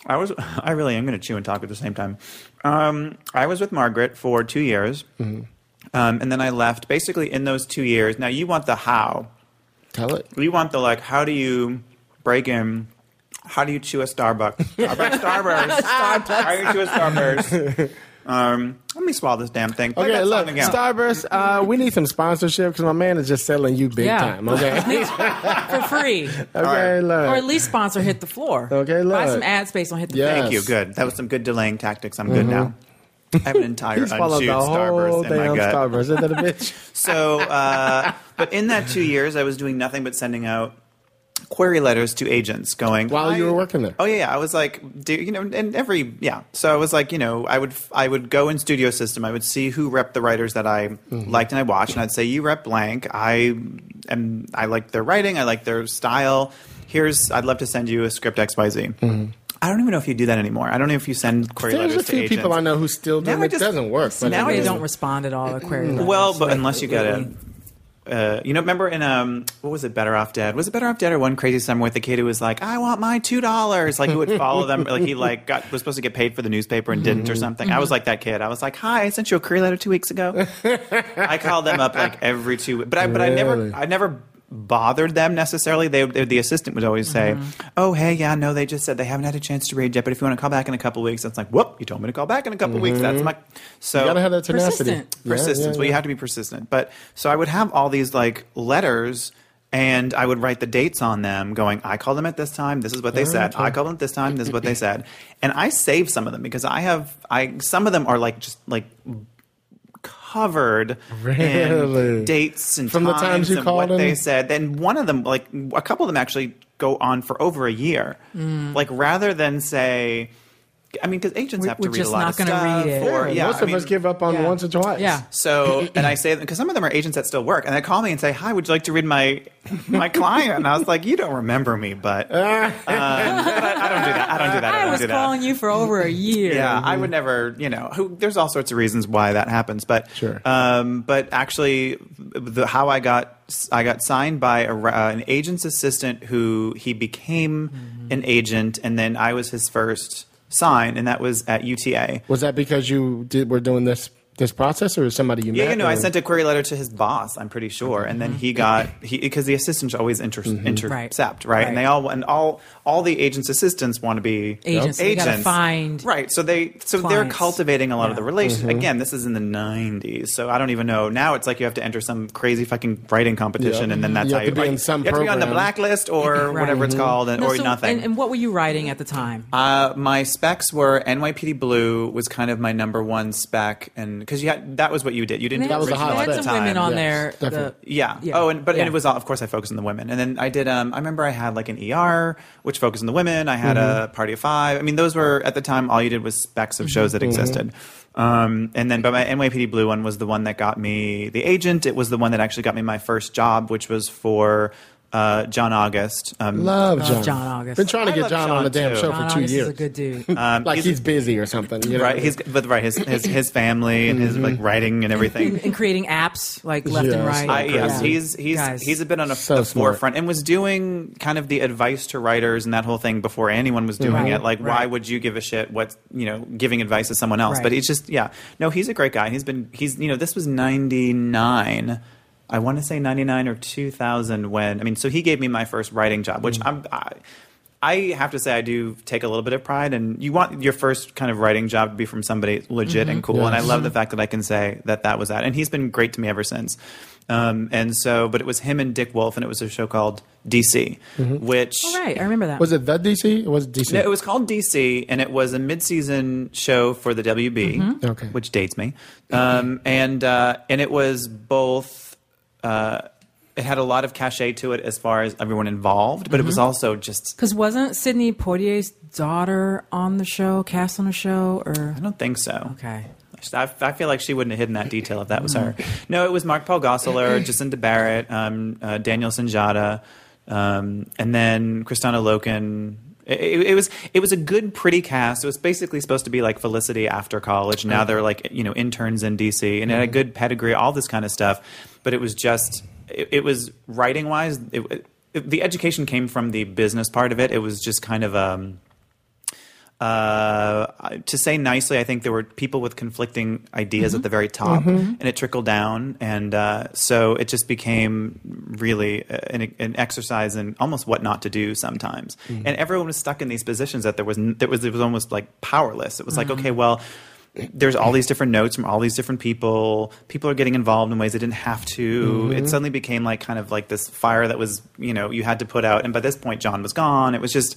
I was. I really am going to chew and talk at the same time. Um, I was with Margaret for two years, Mm-hmm. um, and then I left. Basically, in those two years. Now, you want the how. Tell it. You want the like. How do you break in How do you chew a Starbucks? Starbucks, Starburst. How do you chew a Starburst? Um, let me swallow this damn thing. Okay, look. Starburst, uh, we need some sponsorship because my man is just selling you big Yeah. time. Okay, for free, okay, right. look. or at least sponsor hit the floor. Okay, look. buy look. some ad space on hit the Yeah. floor. Thank you. Good. That was some good delaying tactics. I'm good now. I have an entire Mm-hmm. Unchewed the whole Starburst in my gut. Starburst. Isn't that a bitch? So, uh, but in that two years, I was doing nothing but sending out query letters to agents going While you were working there? Oh yeah, yeah. I was like, do, you know, and every yeah. So I was like, you know, I would I would go in Studio System. I would see who rep the writers that I Mm-hmm. liked and I watched, and I'd say, you rep blank. I am I like their writing. I like their style. Here's I'd love to send you a script X Y Z. I don't even know if you do that anymore. I don't know if you send query Mm-hmm. There's letters a few to people I know who still do Now it. It just- doesn't work. But now it I They don't respond at all to query letters. Well, but Like, unless you get a, uh, you know, remember in um, what was it, Better Off Dead? Was it Better Off Dead or One Crazy Summer with the kid who was like, I want my two dollars, like who would follow them, like he like got was supposed to get paid for the newspaper and didn't or something. I was like that kid. I was like, Hi, I sent you a query letter two weeks ago. I called them up like every two, but I but I never I never bothered them necessarily. They, they the assistant would always say, mm-hmm. "Oh, hey, yeah, no, they just said they haven't had a chance to read yet, but if you want to call back in a couple weeks, it's like, whoop, you told me to call back in a couple weeks. That's mm-hmm. my so You gotta have that tenacity. Persistent. Yeah, persistence. yeah, Well, you have to be persistent. But so I would have all these like letters. And I would write the dates on them, going, I called them at this time. This is what they oh, said. I called them at this time. This is what they said. And I save some of them because I have, I some of them are like just like covered Really? in dates and From the times you and called what them? they said. Then one of them, like a couple of them, actually go on for over a year. Mm. Like rather than say, I mean, because agents We- have to we're read just a lot not of gonna stuff. read it. Or, Yeah, yeah, most I of mean, us give up on Yeah. once or twice. Yeah. so, and I say because some of them are agents that still work, and they call me and say, "Hi, would you like to read my my client?" And I was like, "You don't remember me, but, um, but I, I don't do that. I don't do that. I, I don't was do that." calling you for over a year. Yeah, I would never. You know, who, there's all sorts of reasons why that happens, but Sure. Um, but actually, the, how I got I got signed by a, uh, an agent's assistant who he became Mm-hmm. an agent, and then I was his first sign, and that was at UTA. Was that because you did were doing this this process, or is somebody you Yeah, met? you know, I sent a query letter to his boss. I'm pretty sure, and then he got he because the assistants always inter- mm-hmm. intercept, right. And Right. they all and all all the agents' assistants want to be Agents, they gotta find right. So they so they're cultivating a lot of the Yeah. relations. Mm-hmm. Again, this is in the 90s, so I don't even know. Now it's like you have to enter some crazy fucking writing competition, Yeah. and then mm-hmm. that's You how have you, to be right, in some you have to be on the blacklist or Right. whatever it's called, and, No, or so- nothing. And, and what were you writing at the time? Uh, my specs were NYPD Blue was kind of my number one spec, and because you had that was what you did. You didn't. Do That was a original hot at had the some time. women on Yeah, there. the- Yeah. Yeah. Oh, and but Yeah. and it was all, of course I focused on the women, and then I did. Um, I remember I had like an ER which focused on the women. I had Mm-hmm. a Party of Five. I mean, those were at the time all you did was specs of shows that Mm-hmm. existed. Um, and then, but my NYPD Blue one was the one that got me the agent. It was the one that actually got me my first job, which was for uh, John August. Um, Love John. John August. Been trying to I get love John, on the damn too. show John for two August years. is a good dude. um, like he's- he's, busy or something. You know? right. He's but right his his his family and his Mm-hmm. like writing and everything. and creating apps like left Yes. and right. I, Crazy. yes, he's he's Guys. he's been on a, So the smart. forefront and was doing kind of the advice to writers and that whole thing before anyone was doing Right, it. Like, why would you give a shit? What you know, giving advice to someone else? Right. But it's just yeah, no, he's a great guy. He's been he's you know this was ninety nine. I want to say ninety nine or two thousand when I mean so he gave me my first writing job, Mm. which I'm. I, I have to say I do take a little bit of pride, and you want your first kind of writing job to be from somebody legit and cool. And I love the fact that I can say that that was that, and he's been great to me ever since. Um, and so, but it was him and Dick Wolf, and it was a show called DC, which All right, I remember that. Was it that DC? Or was it DC? no, it was called DC, and it was a mid-season show for the WB, Okay. which dates me. Um, and uh, and it was both. Uh, it had a lot of cachet to it as far as everyone involved, but it was also just. Because wasn't Sidney Poitier's daughter on the show, cast on the show, or I don't think so. okay? I, I feel like she wouldn't have hidden that detail if that was her. No, it was Mark Paul Gosselaar, Jacinda Barrett, um, uh, Daniel Sunjata, um, and then Kristanna Loken. It, it, it was it was a good, pretty cast. It was basically supposed to be like Felicity after college. Now they're like you know interns in DC, and it had a good pedigree, all this kind of stuff. But it was just it, it was writing wise. It, it, the education came from the business part of it. It was just kind of um, Uh, to say nicely, I think there were people with conflicting ideas at the very top, and it trickled down, and uh, so it just became really an, an exercise in almost what not to do sometimes. And everyone was stuck in these positions that there was there was it was almost like powerless. It was like, okay, well, there's all these different notes from all these different people. People are getting involved in ways they didn't have to. Mm-hmm. It suddenly became like kind of like this fire that was, you know, you had to put out. And by this point, John was gone. It was just,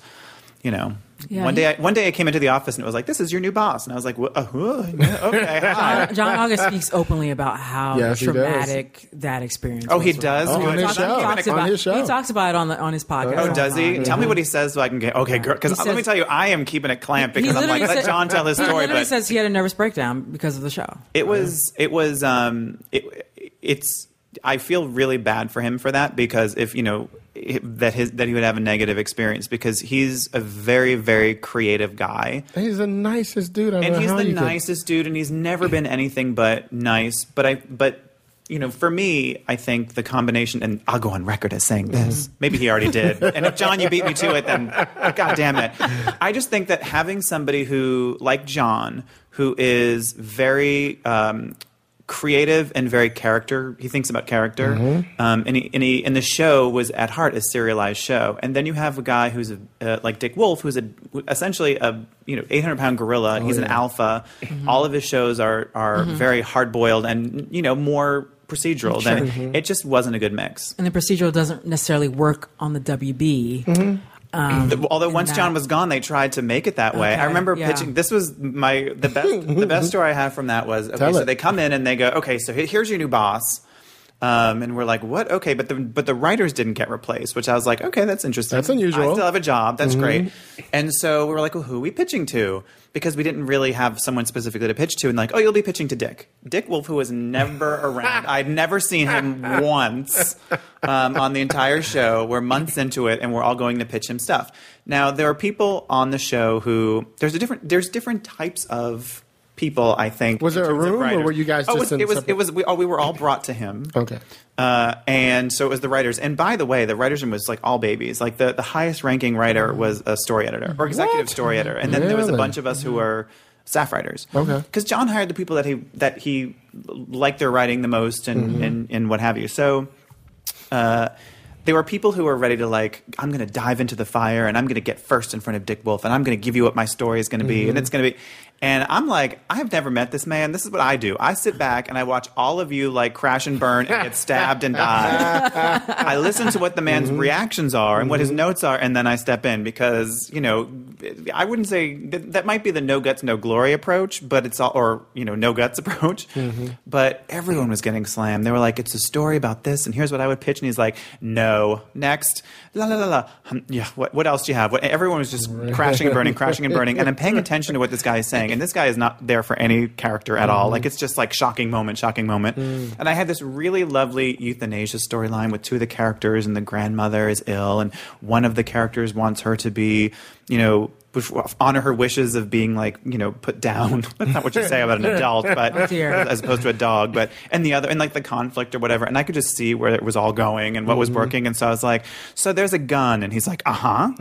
you know, Yeah, one he- day, I, one day I came into the office and it was like, "This is your new boss," and I was like, "What? Uh, huh, "Okay, hi." John, John August speaks openly about how Yes, traumatic that experience. Oh, was he does? Oh, on He his talks- show. He talks, On about, his show. he talks about it on the on his podcast. Oh, does he? time. Tell me what he says so I can get okay, girl. Because let me tell you, I am keeping it clamped because I'm like, literally let John tell his story. literally But says he had a nervous breakdown because of the show. It was it was um it it's I feel really bad for him for that because if you know i- that his that he would have a negative experience because he's a very very creative guy. He's the nicest dude. I and he's the you could- nicest dude and he's never been anything but nice. But I but you know for me I think the combination and I'll go on record as saying this. Maybe he already did. And if John you beat me to it then god damn it. I just think that having somebody who like John who is very um, creative and very character. He thinks about character, mm-hmm. um, and he and he and the show was at heart a serialized show. And then you have a guy who's a, uh, like Dick Wolf, who's a essentially a you know eight hundred pound gorilla. Oh, He's an alpha. Mm-hmm. All of his shows are are mm-hmm. very hard boiled and you know more procedural. Than it just wasn't a good mix. And the procedural doesn't necessarily work on the WB. Mm-hmm. Um, Although once that- John was gone, they tried to make it that way. Okay, I remember yeah. pitching. This was my the best. the best story I have from that was okay. Tell so it. they come in and they go, okay, so here's your new boss. Um, and we're like, what? Okay, but the but the writers didn't get replaced, which I was like, okay, that's interesting. That's unusual. Mm-hmm. I still have a job. That's great. And so we were like, well, who are we pitching to? Because we didn't really have someone specifically to pitch to, and like, oh, you'll be pitching to Dick. Dick Wolf, who was never around. I'd never seen him once um, on the entire show. We're months into it, and we're all going to pitch him stuff. Now, there are people on the show who there's a different there's different types of people. I think. Was there a room, or were you guys Oh, just it in was. It was. separate- It was we, oh, we were all brought to him. Okay. Uh, and so it was the writers. And by the way, the writers room was like all babies. Like the, the highest ranking writer was a story editor or executive story editor. And then there was a bunch of us who were staff writers. Okay. Because John hired the people that he that he liked their writing the most and, and, and what have you. So uh, there were people who were ready to like, I'm going to dive into the fire and I'm going to get first in front of Dick Wolf and I'm going to give you what my story is going to be and it's going to be. And I'm like, I've never met this man. This is what I do. I sit back and I watch all of you like crash and burn and get stabbed and die. I listen to what the man's mm-hmm. reactions are and what his mm-hmm. notes are, and then I step in because you know, I wouldn't say that, that might be the no guts, no glory approach, but it's all or you know, no guts approach. Mm-hmm. But everyone was getting slammed. They were like, "It's a story about this, and here's what I would pitch." And he's like, "No, next, la la la la, Hum, yeah. What what else do you have?" What, everyone was just crashing and burning, crashing and burning, and I'm paying attention to what this guy is saying, and this guy is not there for any character at all. Mm-hmm. Like it's just like shocking moment, shocking moment. Mm. And I had this really lovely euthanasia storyline with two of the characters, and the grandmother is ill, and one of the characters wants her to be, you know. Honor her wishes of being like you know put down. That's not what you say about an adult, but dear. as opposed to a dog. But and the other and like the conflict or whatever. And I could just see where it was all going and what was working. And so I was like, so there's a gun, and he's like, uh huh.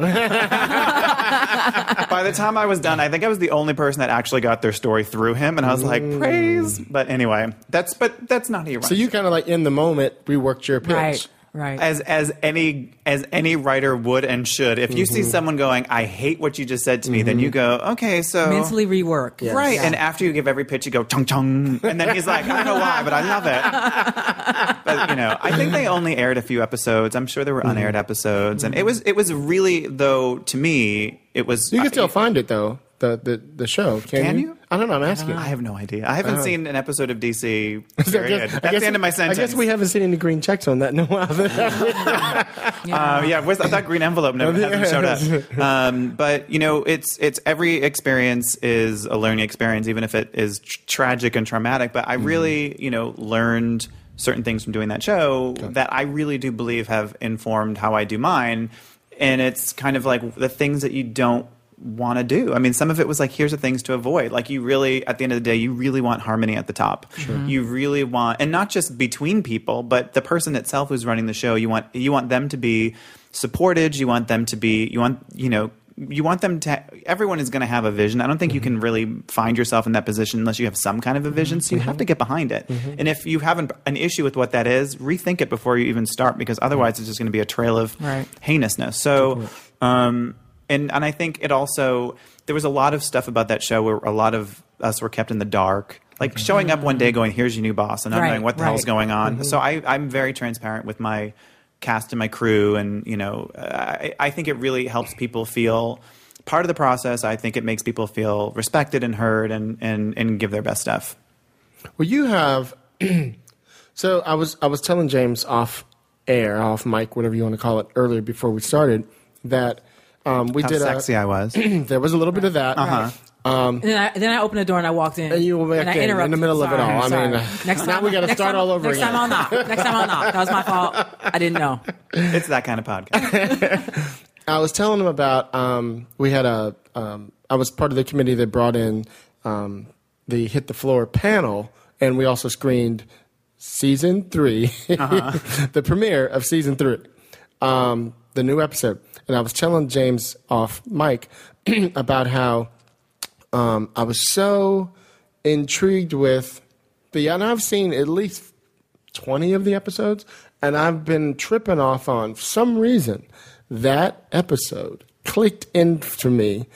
By the time I was done, I think I was the only person that actually got their story through him, and I was like, praise. But anyway, that's but that's not how you. So you kind of like in the moment reworked your pitch. right, right. as as any as any writer would and should. If you see mm-hmm. someone going, I hate what you just said to me, then you mm-hmm. go, okay, so Mentally rework. Right, Yeah. and after you give every pitch, you go chung chung, and then he's like, I don't know why, but I love it. but you know, I think they only aired a few episodes. I'm sure there were unaired mm-hmm. episodes, and it was it was really though to me it was. You can still find it though. The the, the show. Can, Can you? you? I don't know. I'm asking. I have no idea. I haven't seen an episode of DC. Period. That's the end of my sentence. I guess we haven't seen any green checks on that while. Uh, yeah, where's that, that green envelope never hasn't showed up. Um, but you know, it's it's every experience is a learning experience, even if it is tr- tragic and traumatic. But I really, you know, learned certain things from doing that show that I really do believe have informed how I do mine. And it's kind of like the things that you don't want to do. I mean, some of it was like, here's the things to avoid. Like, you really, at the end of the day, you really want harmony at the top. You really want, and not just between people, but the person itself who's running the show. You want you want them to be supported. You want them to be. You want you know you want them to. Everyone is going to have a vision. I don't think you mm-hmm. can really find yourself in that position unless you have some kind of a vision. Mm-hmm. So you have to mm-hmm. get behind it. And if you have an, an issue with what that is, rethink it before you even start, because otherwise it's just going to be a trail of Right. heinousness. So, um, and and I think it also there was a lot of stuff about that show where a lot of us were kept in the dark. Like showing up one day mm-hmm. going, "Here's your new boss," and not Right, knowing what the hell's going on. Mm-hmm. So I, I'm very transparent with my cast and my crew, and you know, I, I think it really helps people feel part of the process. I think it makes people feel respected and heard, and and and give their best stuff. Well, you have. so I was I was telling James off air, off mic, whatever you want to call it, earlier before we started that um, we How did sexy a, I was. there was a little bit of that. Uh-huh. And then I, then I opened the door and I walked in. And you were and back I in, in the middle of it Sorry, all. I sorry. mean, uh, next now time, we got to start time- all over next again. Next time I'll knock. Next time I'll knock. That was my fault. I didn't know. it's that kind of podcast. I was telling him about um, we had a um, I was part of the committee that brought in um, the hit the floor panel, and we also screened season 3 the premiere of season three, um, the new episode. And I was telling James off mic about how um, I was so intrigued with the, and I've seen at least 20 of the episodes, and I've been tripping off on for some reason that episode clicked into me.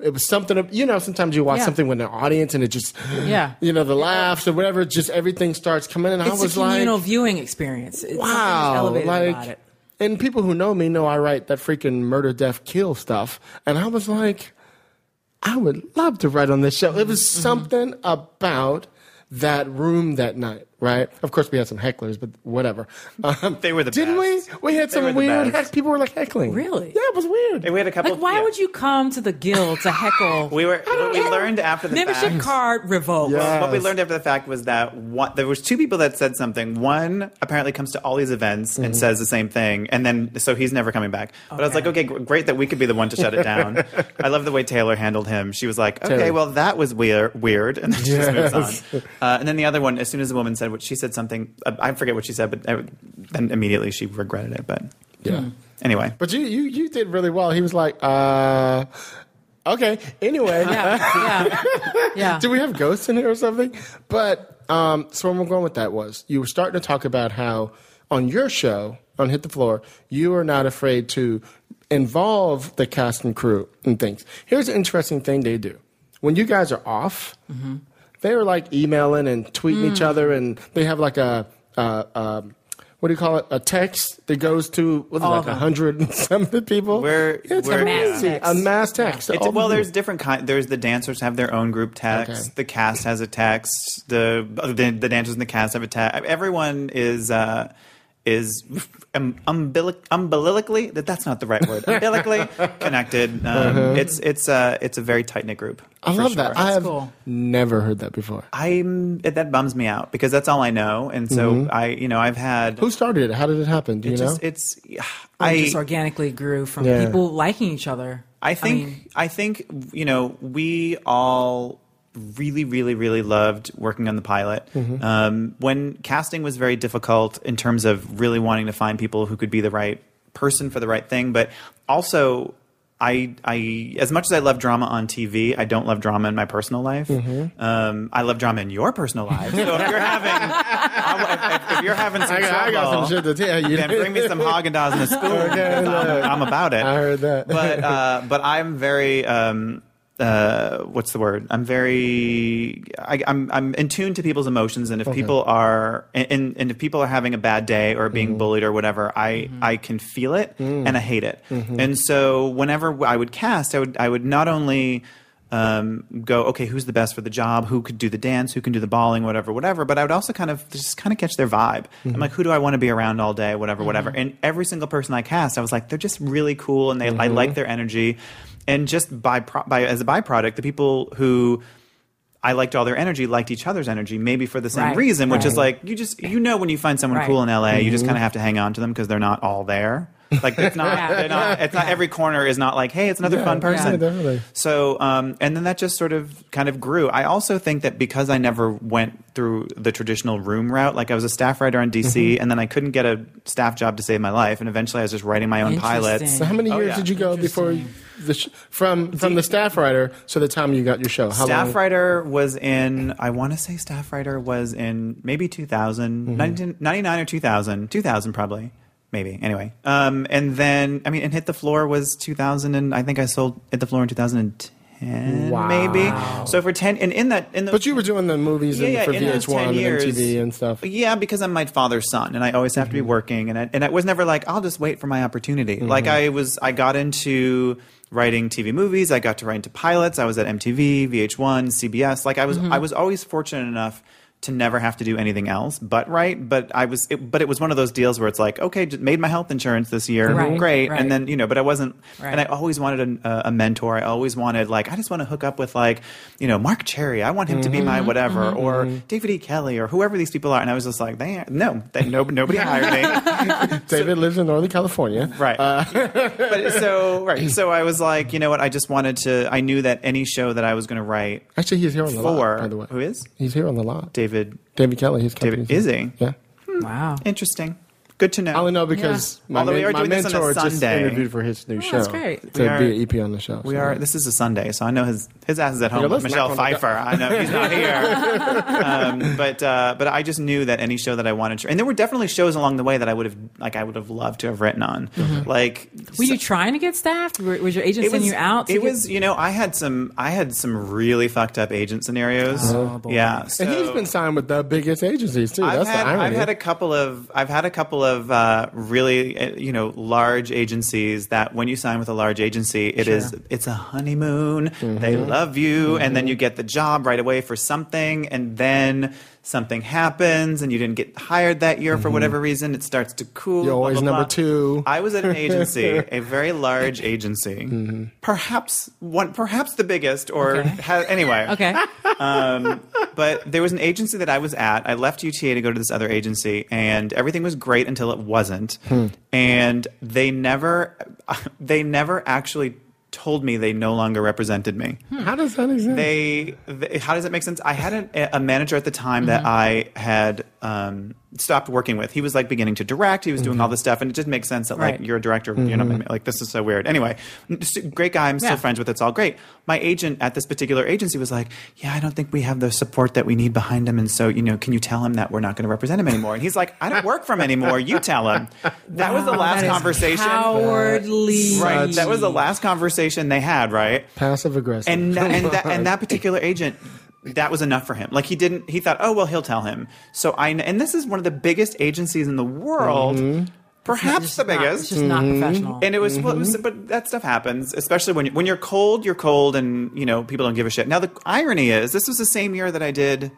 It was something, of- you know, sometimes you watch Yeah. something with an audience and it just, Yeah. you know, the laughs or whatever, just everything starts coming in. And I was a communal like, viewing experience. It's wow. elevated Like, about it. And people who know me know I write that freaking murder, death, kill stuff. And I was like, I would love to write on this show. It was Mm-hmm. something about that room that night, right? Of course, we had some hecklers, but whatever. Um, They were the didn't best. we? We had They some weird heck. People were like heckling. Really? Yeah, it was weird. And we had a couple. Like, why yeah. would you come to the guild to heckle? We were. What we learned after the membership fact. card revoked. Yeah. What we learned after the fact was that one, there was two people that said something. One apparently comes to all these events Mm-hmm. and says the same thing, and then so he's never coming back. But I was like, Okay. okay, great that we could be the one to shut it down. I love the way Taylor handled him. She was like, okay, Taylor. well that was weird, weird, and then she just moves on. Uh, and then the other one, as soon as the woman said what she said something, uh, I forget what she said, but then immediately she regretted it. But Yeah. anyway, But you, you, you did really well. He was like, uh, okay. Anyway. Yeah, yeah, yeah. Do we have ghosts in here or something? But um, so where I'm going with that was you were starting to talk about how on your show on Hit the Floor you are not afraid to involve the cast and crew and things. Here's an interesting thing they do when you guys are off. They are like emailing and tweeting each other, and they have like a. Uh, um, what do you call it? A text that goes to what is like a hundred and something people. We're- it's we're- crazy. Mass text. A mass text. It's, well, the- there's different kind. There's the dancers have their own group text. Okay. The cast has a text. The, the the dancers and the cast have a text. Everyone is uh, is um, umbilic, umbilically that that's not the right word. Umbilically connected. Um, It's it's uh, it's a very tight knit group. Uh-huh. I for love that. sure. I have cool. never heard that before. I'm it, that bums me out because that's all I know, and so I you know I've had Mm-hmm. Who started it? How did it happen? Do it you just know? it's It I just organically grew from Yeah. people liking each other. I think mean, I, think you know we all really really really loved working on the pilot. Mm-hmm. Um, when casting was very difficult in terms of really wanting to find people who could be the right person for the right thing, but also. I, I, as much as I love drama on TV, I don't love drama in my personal life. Mm-hmm. Um, I love drama in your personal life. So if you're having, if, if- you're having some I got, I got trouble, some shit to tell you. then bring me some Haagen Dazs in the school. Okay, I'm. I'm about it. I heard that. But uh, but I'm very um, uh, what's the word? I'm very I, I'm I'm in tune to people's emotions, and if people are and, and if people are having a bad day or being mm. bullied or whatever, I mm-hmm. I can feel it mm. and I hate it. Mm-hmm. And so whenever I would cast, I would I would not only um, go, okay, who's the best for the job? Who could do the dance? Who can do the balling? Whatever, whatever. But I would also kind of just kind of catch their vibe. I'm mm-hmm. like, who do I want to be around all day? Whatever, mm-hmm. whatever. And every single person I cast, I was like, they're just really cool, and they I like mm-hmm. their energy. And just by, pro- by as a byproduct, the people who I liked all their energy, liked each other's energy, maybe for the same Right, reason, which is like you just you know when you find someone Right. cool in LA, you just kind of have to hang on to them because they're not all there. Like it's not, Yeah. they're not it's not every corner is not like, hey, it's another fun person. yeah, definitely. So, um, and then that just sort of kind of grew. I also think that because I never went through the traditional room route, like I was a staff writer on DC, Mm-hmm. and then I couldn't get a staff job to save my life, and eventually I was just writing my own pilots. So how many Oh, years yeah. did you go before the sh- from from the staff writer to the time you got your show? How Staff long? writer was in, I want to say staff writer was in maybe 2000, Mm-hmm. 19 99 or 2000, 2000 probably, maybe. Anyway, um, and then, I mean, and Hit the Floor was 2000, and I think I sold Hit the Floor in 2010, Wow. maybe. So for 10, and in that, in the, But you were doing the movies Yeah, and yeah, for 10 VH1 and years, MTV and stuff. Yeah, because I'm my father's son, and I always have to be Mm-hmm. working, and I, and I was never like, I'll just wait for my opportunity. Like I was, I got into writing TV movies. I got to write into pilots. I was at MTV, VH1, CBS. Like I was, Mm-hmm. I was always fortunate enough to never have to do anything else but write. But I was, it, but it was one of those deals where it's like, okay, just made my health insurance this year, Right, great, right. and then you know, but I wasn't, Right. and I always wanted a, a mentor. I always wanted like, I just want to hook up with like, you know, Marc Cherry. I want him to be my Mm-hmm. whatever, mm-hmm, or mm-hmm. David E. Kelley, or whoever these people are. And I was just like, they no, they, no, nobody hired me. David lives in Northern California. right. Uh, but so right. So I was like, you know what? I just wanted to. I knew that any show that I was going to write Actually, he's here on the for lot, by the way. who is He's here on the lot. David. David David Kelley, his company. David is he? Yeah. Hmm. Wow. Interesting. Good to know. I only know because my, Although we men- are my doing this on a mentor just Sunday. interviewed for his new show. that's great. To We are- be an EP on the show. We so- are. This is a Sunday, so I know his his ass is at home Yeah, with let's Michelle knock on the Pfeiffer. I know he's not here. um, but uh, but I just knew that any show that I wanted to, and there were definitely shows along the way that I would have like I would have loved to have written on. Like Were you trying to get staffed? Were- Was your agent it was sending you out? to it get- was you know I had some I had some really fucked up agent scenarios. Oh, boy. Yeah, so, And he's been signed with the biggest agencies too. I've That's had, the irony. I've had a couple of I've had a couple of uh, really uh, you know large agencies that when you sign with a large agency it is Sure. it's a honeymoon Mm-hmm. they love you and then you get the job right away for something and then something happens and you didn't get hired that year for whatever reason it starts to cool Mm-hmm. You're always blah, number blah. two. I was at an agency a very large agency Mm-hmm. perhaps one perhaps the biggest or Okay. ha- anyway Okay. um, but there was an agency that I was at. I left UTA to go to this other agency, and everything was great until it wasn't. And they never, they never actually told me they no longer represented me. How does that exist? They, they, how does that make sense? I had a, a manager at the time that I had um, stopped working with. He was like beginning to direct. He was doing all mm-hmm. this stuff, and it just makes sense that like Right. you're a director. You're not mm-hmm. like this is so weird. Anyway, great guy. I'm still Yeah. friends with. It's all great. My agent at this particular agency was like, "Yeah, I don't think we have the support that we need behind him, and so you know, can you tell him that we're not going to represent him anymore?" And he's like, "I don't work for him anymore. You tell him." That was the last conversation. Cowardly. Right. That was the last conversation they had. Right Passive aggressive. and and that and that particular agent that was enough for him. Like he didn't he thought oh well he'll tell him. So i and this is one of the biggest agencies in the world. Mm-hmm. Perhaps the just not- biggest. It's just not mm-hmm. professional. and it was, well, it was mm-hmm. but that stuff happens especially when you, when you're cold you're cold and you know people don't give a shit. Now the irony is this was the same year that i did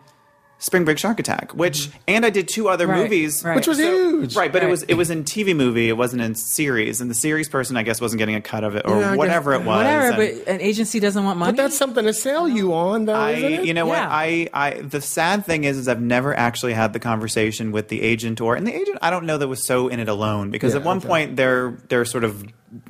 spring break shark attack which mm-hmm. and i did two other Right, movies right. Which was huge. right but it was it was in tv movie it wasn't in series and the series person i guess wasn't getting a cut of it or Yeah, I guess- whatever it was Whatever, and- but an agency doesn't want money. but that's something to sell you on, though, I, isn't it? you know what? I, I, the sad thing is, is I've never actually had the conversation with the agent or, and the agent, I don't know that was so in it alone because Yeah, at one okay. point they're sort of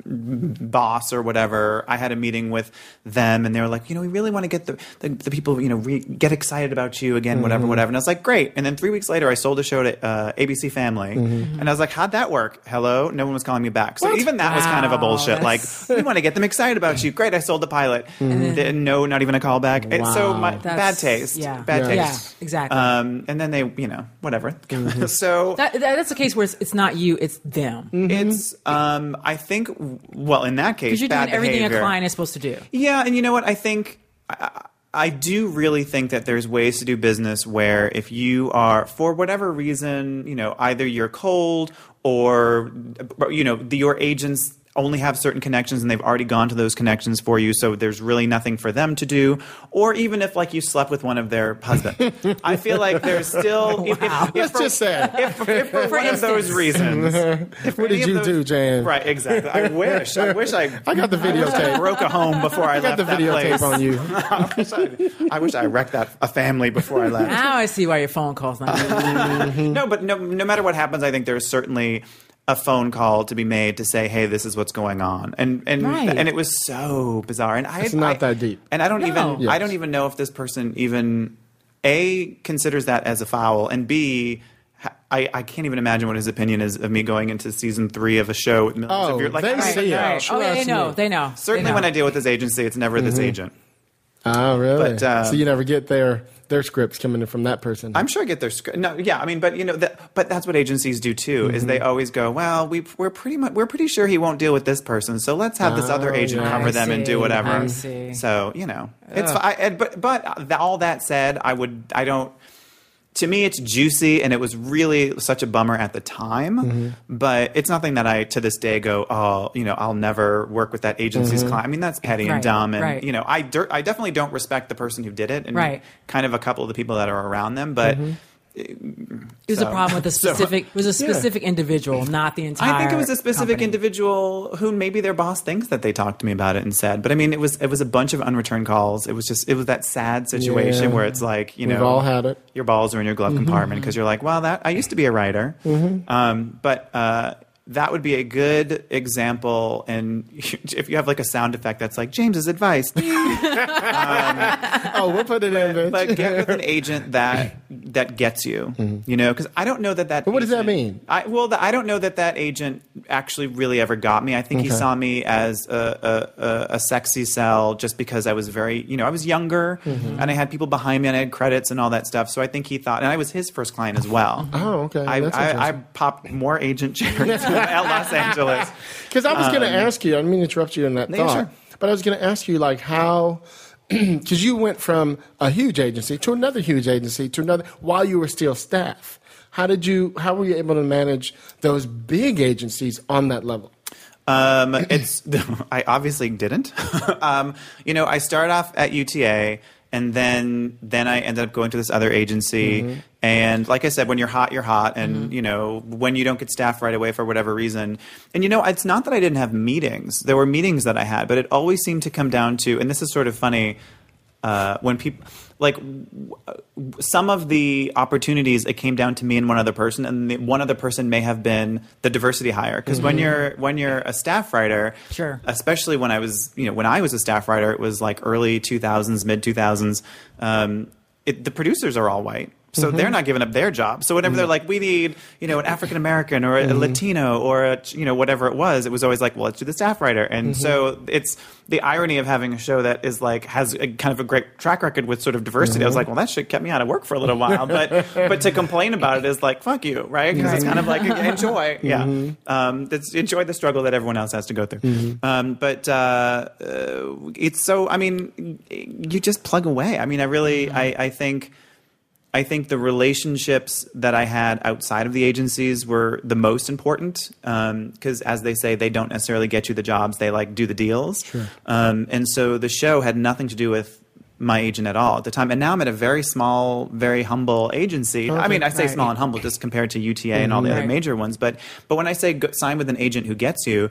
boss or whatever, I had a meeting with them and they were like, you know, we really want to get the, the, the people, you know, re- get excited about you again, whatever, Mm-hmm. whatever. And I was like, great. And then three weeks later, I sold a show to uh, ABC Family Mm-hmm. and I was like, how'd that work? Hello? No one was calling me back. So even that was kind of a Wow, bullshit. Like, we want to get them excited about you. Great. I sold the pilot. Then No, not even a callback. And So my, bad taste. Yeah. Bad Yeah. taste. Yeah, exactly. Um, and then they, you know, whatever. so that, that- that's the case where it's, it's not you, it's them. it's, um, I think, well, in that case, Because you're doing everything behavior. a client is supposed to do. Yeah, and you know what? I think I, I do really think that there's ways to do business where if you are, for whatever reason, you know, either you're cold or you know the, your agents only have certain connections and they've already gone to those connections for you so there's really nothing for them to do or even if like you slept with one of their husbands i feel like there's still if, if, if Let's for- just say. if, if for, one of those reasons if What did of you do, Jan? right exactly i wish i wish i I got the I I videotape. broke a home before I, I got left the videotape on you. I, wish I, I wish I wrecked that a family before I left. Now I see why your phone calls not. no, but no, no matter what happens, I think there's certainly a phone call to be made to say, "Hey, this is what's going on," and and Right. and it was so bizarre. And I, It's not I- that deep. And I don't No. even Yes. I don't even know if this person even a considers that as a foul, and b ha- I, I can't even imagine what his opinion is of me going into season three of a show with millions Oh, of viewers. Like, they I see even it. know. Right. Oh, yeah, they know. me. They know. Certainly, They know. when I deal with this agency, it's never this agent. Oh, really? But, uh, so you never get their their scripts coming in from that person. I'm sure I get their script. No, yeah, I mean, but you know, that, but that's what agencies do too. Is Mm-hmm. they always go, well, we we're pretty much we're pretty sure he won't deal with this person, so let's have this other Oh, agent yeah. cover I them and do whatever. I see. So you know, it's fi- I, but but th- all that said, I would I don't. To me, it's juicy, and it was really such a bummer at the time. Mm-hmm. But it's nothing that I to this day go, oh, you know, I'll never work with that agency's Mm-hmm. client. I mean, that's petty and dumb, and right. you know, I dir- I definitely don't respect the person who did it, and Right. kind of a couple of the people that are around them, but. Mm-hmm. It was So- a problem with a so- specific. it was a specific individual, not the entire. I think it was a specific company. individual who maybe their boss thinks that they talked to me about it and said. But I mean, it was it was a bunch of unreturned calls. It was just it was that sad situation Yeah. where it's like you We've know all had it. Your balls are in your glove compartment because you're like, well, that I used to be a writer, um, but. Uh, that would be a good example, and if you have like a sound effect that's like James's advice, oh, we'll put it in. Bitch. but get with an agent that that gets you. You know, because I don't know that that. But what does that mean? I, well, the, I don't know that that agent actually really ever got me. I think he saw me as a, a, a, sexy sell just because I was very, you know, I was younger Mm-hmm. and I had people behind me and I had credits and all that stuff. So I think he thought, and I was his first client as well. Oh, okay. I, I, I popped more agent chairs at Los Angeles. Because I was going to ask you, I didn't mean to interrupt you in that Um, No, thought, sure. but I was going to ask you, like, how, because you went from a huge agency to another huge agency to another while you were still staff. How did you, how were you able to manage those big agencies on that level? Um, it's I obviously didn't. um, you know, I started off at UTA, and then then I ended up going to this other agency. And like I said, when you're hot, you're hot, and you know when you don't get staff right away for whatever reason. And you know, it's not that I didn't have meetings. There were meetings that I had, but it always seemed to come down to, and this is sort of funny. Uh, when people like w- some of the opportunities it came down to me and one other person and the, one other person may have been the diversity hire. Because when you're when you're a staff writer Sure. especially when i was you know when i was a staff writer it was like early 2000s mid 2000s um, the producers are all white so they're not giving up their job. So whenever they're like, we need, you know, an African American or a Latino or a, you know, whatever it was, it was always like, well, let's do the staff writer. And so it's the irony of having a show that is like has a, kind of a great track record with sort of diversity. I was like, well, that shit kept me out of work for a little while, but but to complain about it is like, fuck you, right? Because it's kind of like enjoy, yeah, um, that's, enjoy the struggle that everyone else has to go through. Um, but uh, uh, it's so, I mean, you just plug away. I mean, I really, I, I think. I think the relationships that I had outside of the agencies were the most important because, as they say, they don't necessarily get you the jobs; they like do the deals. Um, and so the show had nothing to do with my agent at all at the time. And now I'm at a very small, very humble agency. I mean, I say Right. small and humble just compared to UTA and all the other major ones. But but when I say go, sign with an agent who gets you.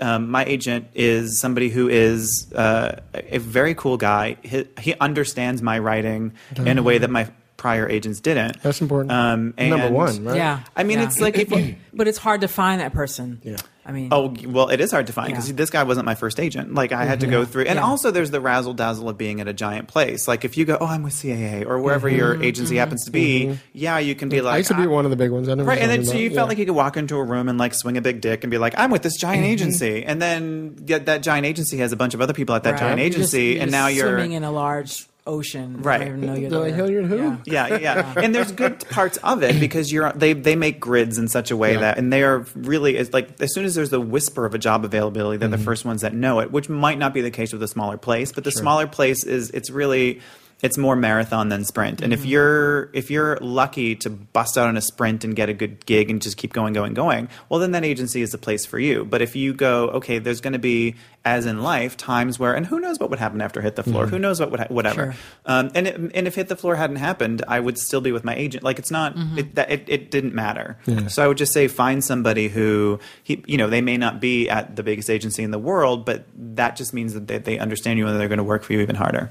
Um, my agent is somebody who is uh, a very cool guy. He, he understands my writing in a way that my prior agents didn't. That's important. Um, Number one, right? Yeah. I mean, yeah. it's like if you, but it's hard to find that person. Yeah. I mean, oh well, it is hard to find because Yeah. this guy wasn't my first agent. Like I had to mm-hmm. go through, and Yeah. also there's the razzle dazzle of being at a giant place. Like if you go, oh, I'm with CAA or wherever mm-hmm. your agency mm-hmm. happens to be, yeah, you can be like, I used to be one of the big ones. I never Right, and then so you yeah. felt like you could walk into a room and like swing a big dick and be like, "I'm with this giant agency," and then get that giant agency has a bunch of other people at that right. giant You're just- agency, you're and now you're swimming in a large ocean. Right. I don't even know you're They're there. Hilliard who? Yeah. yeah, yeah, yeah. and there's good parts of it because you're they they make grids in such a way Yeah. that and they are really it's like as soon as there's the whisper of a job availability, they're Mm-hmm. the first ones that know it, which might not be the case with a smaller place, but the smaller place is it's really it's more marathon than sprint. And if mm-hmm. you're if you're lucky to bust out on a sprint and get a good gig and just keep going, going, going, well then that agency is the place for you. But if you go, okay, there's going to be as in life times where and who knows what would happen after hit the floor? Mm-hmm. Who knows what would ha- whatever. Sure. Um, and it, and if hit the floor hadn't happened, I would still be with my agent. Like it's not mm-hmm. it, that it, it didn't matter. So I would just say find somebody who he you know they may not be at the biggest agency in the world, but that just means that they, they understand you and they're going to work for you even harder.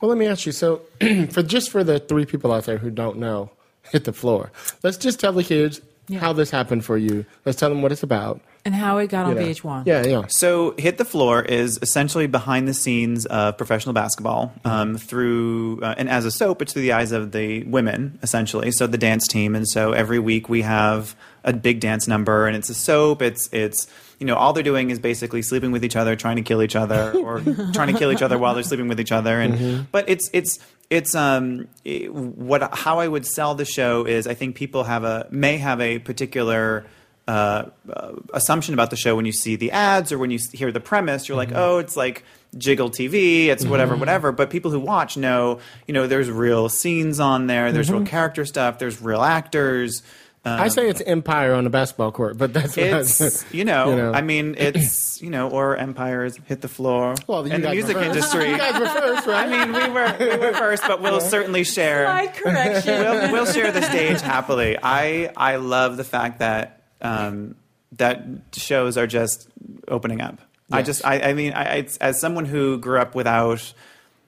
Well, let me ask you. So, for just for the three people out there who don't know, hit the floor. Let's just tell the kids how this happened for you. Let's tell them what it's about. And how it got you on know. VH1. Yeah, yeah. So, Hit the Floor is essentially behind the scenes of professional basketball um, through, uh, and as a soap, it's through the eyes of the women, essentially. So, the dance team. And so, every week we have a big dance number, and it's a soap. It's, it's, you know, all they're doing is basically sleeping with each other, trying to kill each other, or trying to kill each other while they're sleeping with each other. And, but it's, it's, it's um it- what how I would sell the show is I think people have a may have a particular uh, uh, assumption about the show when you see the ads or when you hear the premise. You're like, oh, it's like Jiggle TV, it's whatever, whatever. But people who watch know, you know, there's real scenes on there, there's real character stuff, there's real actors. Um, I say it's Empire on the basketball court, but that's what I it's you know, You know. I mean it's you know or empires hit the floor Well, you and the music industry. You guys were first, right? I mean, we were we were first, but we'll certainly share. Slight correction. We'll, we'll share the stage happily. I I love the fact that um, that shows are just opening up. I just I, I mean I, it's, as someone who grew up without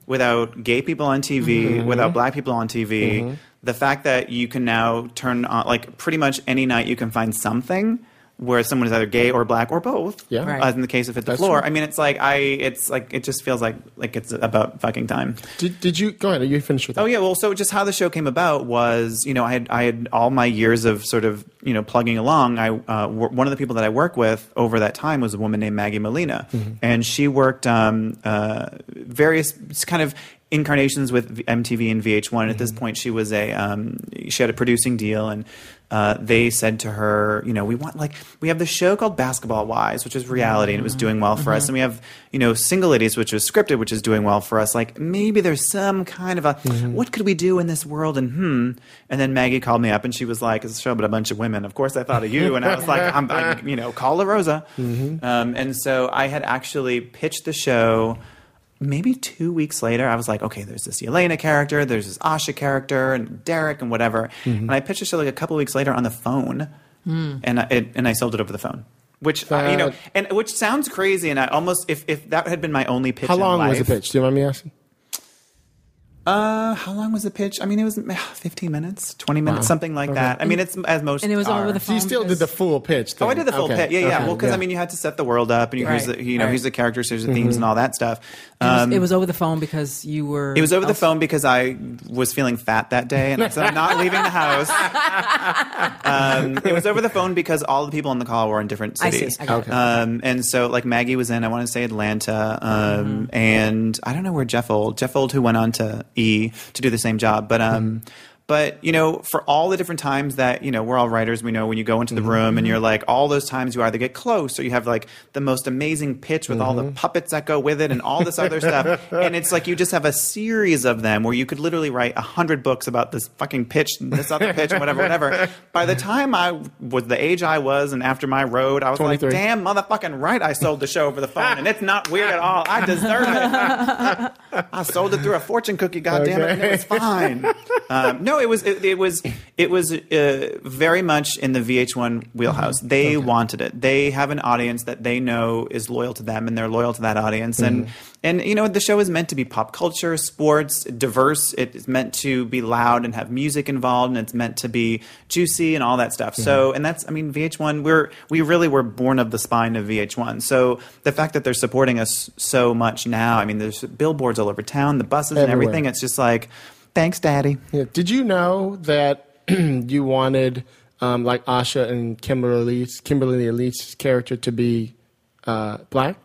without gay people on TV, Mm-hmm. without black people on TV, the fact that you can now turn on like pretty much any night you can find something where someone is either gay or black or both. Yeah. Right. As in the case of Hit the That's Floor. true. I mean, it's like I, it's like it just feels like like it's about fucking time. Did, did you go ahead? Are you finished with that? Oh yeah, well, so just how the show came about was, you know, I had I had all my years of sort of you know plugging along. I uh, wor- one of the people that I work with over that time was a woman named Maggie Malina, and she worked um, uh, various kind of incarnations with MTV and VH1. At this point, she was a um, she had a producing deal, and uh, they said to her, you know, we want like we have the show called Basketball Wives, which is reality, and it was doing well for us, and we have you know Single Ladies, which was scripted, which is doing well for us. Like maybe there's some kind of a what could we do in this world, and hmm. And then Maggie called me up, and she was like, "It's a show about a bunch of women." Of course, I thought of you, and I was like, I'm, I, you know, call LaRosa. Um, and so I had actually pitched the show maybe two weeks later, I was like, okay, there's this Elena character, there's this Ahsha character, and Derek, and whatever. And I pitched the show like a couple weeks later on the phone, and I, it, and I sold it over the phone. Which uh, you know, and which sounds crazy, and I almost if, if that had been my only pitch. How long was the life- pitch? Do you mind me asking? Uh, how long was the pitch? I mean, it was uh, fifteen minutes, twenty minutes, something like that. I mean, it's as most. And it was are. over the So phone. you still did the full pitch. Oh, I did the full Okay, pitch. Yeah, yeah. okay, well, because I mean, you had to set the world up, and you, here's Right, the, you know, right. here's the characters, here's the themes, and all that stuff. It was, Um, it was over the phone because you were. It was over the phone because I was feeling fat that day, and I said I'm not leaving the house. Um, it was over the phone because all the people on the call were in different I see. cities. I got it. Um, and so, like Maggie was in, I want to say Atlanta, um, and I don't know where Jeff Olde, Jeff Olde, who went on to E to do the same job, but um, but you know, for all the different times that you know, we're all writers. We know when you go into the mm-hmm. room and mm-hmm. you're like, all those times you either get close or you have like the most amazing pitch with all the mm-hmm. puppets that go with it and all this other stuff, and it's like you just have a series of them where you could literally write a hundred books about this fucking pitch, and this other pitch, and whatever, whatever. By the time I was the age I was and after my road, I was like, damn, motherfucking right, I sold the show over the phone, and it's not weird at all. I deserve it. I sold it through a fortune cookie, goddamn it, and it was fine. Um, no, it was it, it was it was uh, very much in the VH1 wheelhouse. Mm-hmm. They wanted it. They have an audience that they know is loyal to them, and they're loyal to that audience. And mm-hmm. and you know the show is meant to be pop culture, sports, diverse. It's meant to be loud and have music involved, and it's meant to be juicy and all that stuff. So mm-hmm. and that's I mean VH1. We're we really were born of the spine of VH1. So the fact that they're supporting us so much now. I mean, there's billboards all over town, the buses and everything. It's just like, thanks, Daddy. Yeah. Did you know that you wanted um, like Ahsha and Kimberly Kimberly Elise's character to be uh, black?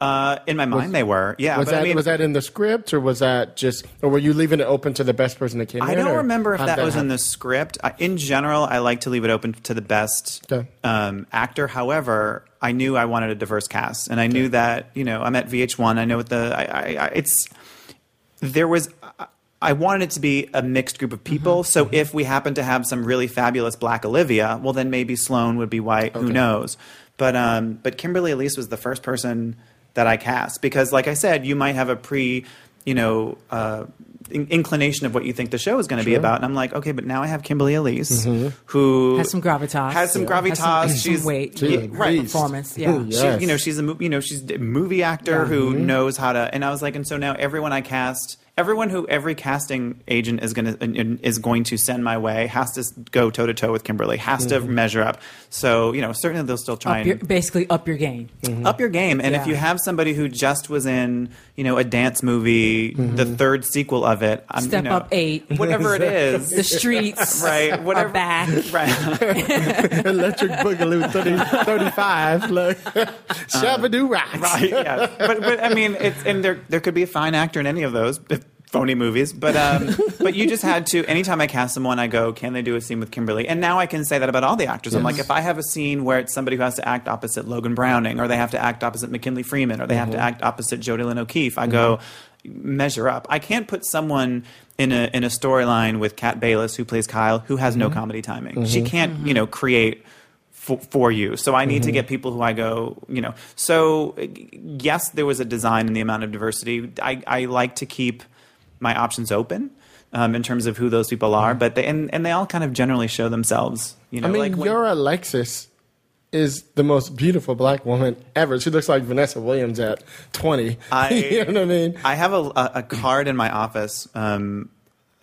Uh, in my mind, they were. Yeah, was but that I mean, was that in the script or was that just or were you leaving it open to the best person that came I in? don't or remember if how'd that, was in the script. I, in general, I like to leave it open to the best Okay. um, actor. However, I knew I wanted a diverse cast, and I knew that you know I'm at VH1. I know what the I, I, I, it's there was. I- I wanted it to be a mixed group of people. Mm-hmm. So if we happen to have some really fabulous Black Olivia, well, then maybe Sloane would be white. Who knows? But um, but Kimberly Elise was the first person that I cast because, like I said, you might have a pre, you know, uh, in- inclination of what you think the show is going to be about, and I'm like, okay, but now I have Kimberly Elise who Has some gravitas. has some Yeah. gravitas. Has some- some she's weight. She's Yeah, right. Performance, yeah. Ooh, She, you know, she's a mo- you know she's a movie actor who knows how to. And I was like, and so now everyone I cast everyone who every casting agent is going to is going to send my way has to go toe to toe with Kimberly, has to mm-hmm. measure up. So you know, certainly they'll still try Up your, and basically up your game. Mm-hmm. up your game. And if you have somebody who just was in, you know, a dance movie, the mm-hmm. third sequel of it, I'm, Step you know, Up Eight. whatever it is, The streets right? Whatever, are back. right? Electric Boogaloo 30, 35. Look, uh-huh. Shabadoo rocks. right yeah but but i mean it's and there there could be a fine actor in any of those if- phony movies but um but you just had to anytime i cast someone i go can they do a scene with kimberly? And now i can say that about all the actors. I'm like if i have a scene where it's somebody who has to act opposite logan browning or they have to act opposite mckinley freeman or they have to mm-hmm. act opposite jodi lyn o'keefe i go mm-hmm. measure up. I can't put someone in a in a storyline with Kat Bailess, who plays Kyle, who has no mm-hmm. comedy timing. She can't, you know, create for, for you. So I need to get people who I go, you know. So uh, yes, there was a design in the amount of diversity. I, I like to keep my options open um, in terms of who those people are, but they and, and they all kind of generally show themselves. You know, I mean, like when- your Alexis is the most beautiful black woman ever. She looks like Vanessa Williams at 20. I- you know what I mean? I have a, a, a card in my office um,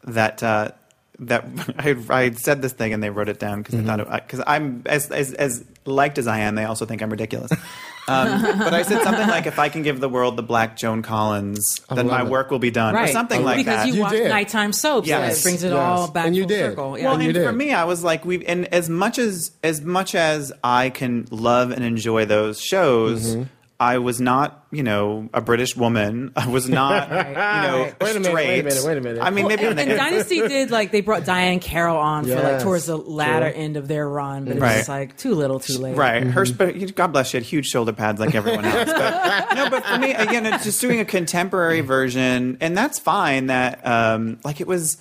that uh, that I, I said this thing and they wrote it down because Mm-hmm. they thought because I'm as, as as liked as I am, they also think I'm ridiculous. Um, but I said something like, "If I can give the world the black Joan Collins, then my it. work will be done," or something like because that. you, You watch did. nighttime soaps. Yes. and it brings it Yes. all back And you full did. circle. Yeah. Well, And you and for me, I was like, we and as much as as much as I can love and enjoy those shows. Mm-hmm. I was not, you know, a British woman. I was not, you know, Right. Wait a minute, straight. wait a minute, wait a minute. I mean, maybe and, and Dynasty did like they brought Diahann Carroll on for like towards the latter true. end of their run, but it Right. was like too little, too late. Right. Mm-hmm. sp- God bless, she had huge shoulder pads like everyone else. But, no, but for me, again, it's just doing a contemporary version, and that's fine. That um, like it was.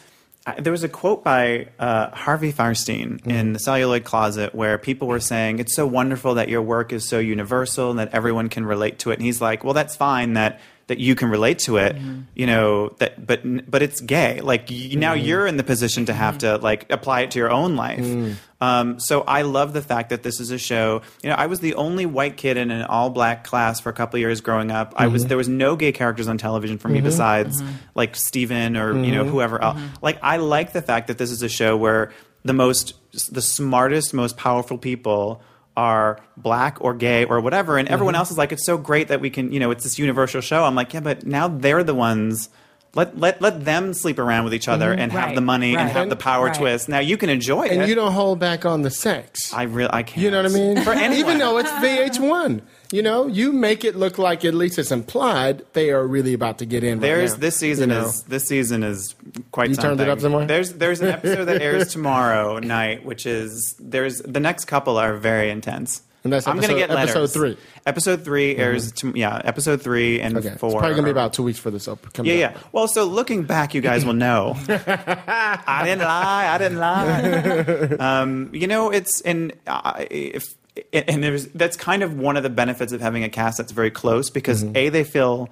There was a quote by uh, Harvey Fierstein mm-hmm. in the Celluloid Closet where people were saying, "It's so wonderful that your work is so universal and that everyone can relate to it." And he's like, "Well, that's fine that that you can relate to it, mm-hmm. you know. That but but it's gay. Like you, now mm-hmm. you're in the position to have to like apply it to your own life." Mm. Um, so I love the fact that this is a show. You know, I was the only white kid in an all black class for a couple of years growing up. I was mm-hmm. there was no gay characters on television for me mm-hmm. besides mm-hmm. like Steven or you know whoever else. Like I like the fact that this is a show where the most the smartest, most powerful people are black or gay or whatever and everyone else is like it's so great that we can you know it's this universal show i'm like yeah but now they're the ones let let let them sleep around with each mm-hmm. other and have the money and have the power Right. twist now you can enjoy it and you don't hold back on the sex. I really, I can't. You know what I mean? For anyone. Even though it's VH1, you know, you make it look like at least it's implied they are really about to get in. right there's now, this season you know? is this season is quite. You turned it up some more? There's there's an episode that airs tomorrow night, which is there's the next couple are very intense. And that's I'm gonna get letters. episode three. Mm-hmm. Episode three airs. To, yeah, episode three and Okay, it's four. probably gonna be about two weeks for this up. Yeah, out. yeah. Well, so looking back, you guys will know. I didn't lie. I didn't lie. um, you know, it's and I if and there's that's kind of one of the benefits of having a cast that's very close because a they feel.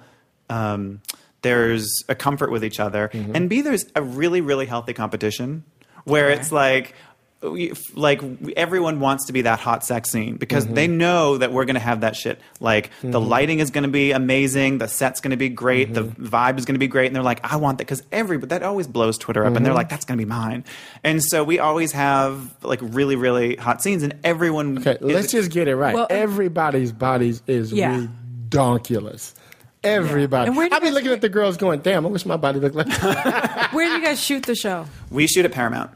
Um, there's a comfort with each other, and B there's a really really healthy competition where it's like we- like everyone wants to be that hot sex scene because they mm-hmm. know that we're going to have that shit. Like the mm-hmm. lighting is going to be amazing, the set's going to be great, the mm-hmm. vibe is going to be great, and they're like, I want that because every but that always blows Twitter up, and they're like, that's going to be mine. And so we always have like really really hot scenes, and everyone. Okay, is- let's just get it right. Well- Everybody's bodies is Yeah. redonkulous. Everybody. And where do you I've been looking at the girls going, damn, I wish my body looked like that. Where do you guys shoot the show? We shoot at Paramount.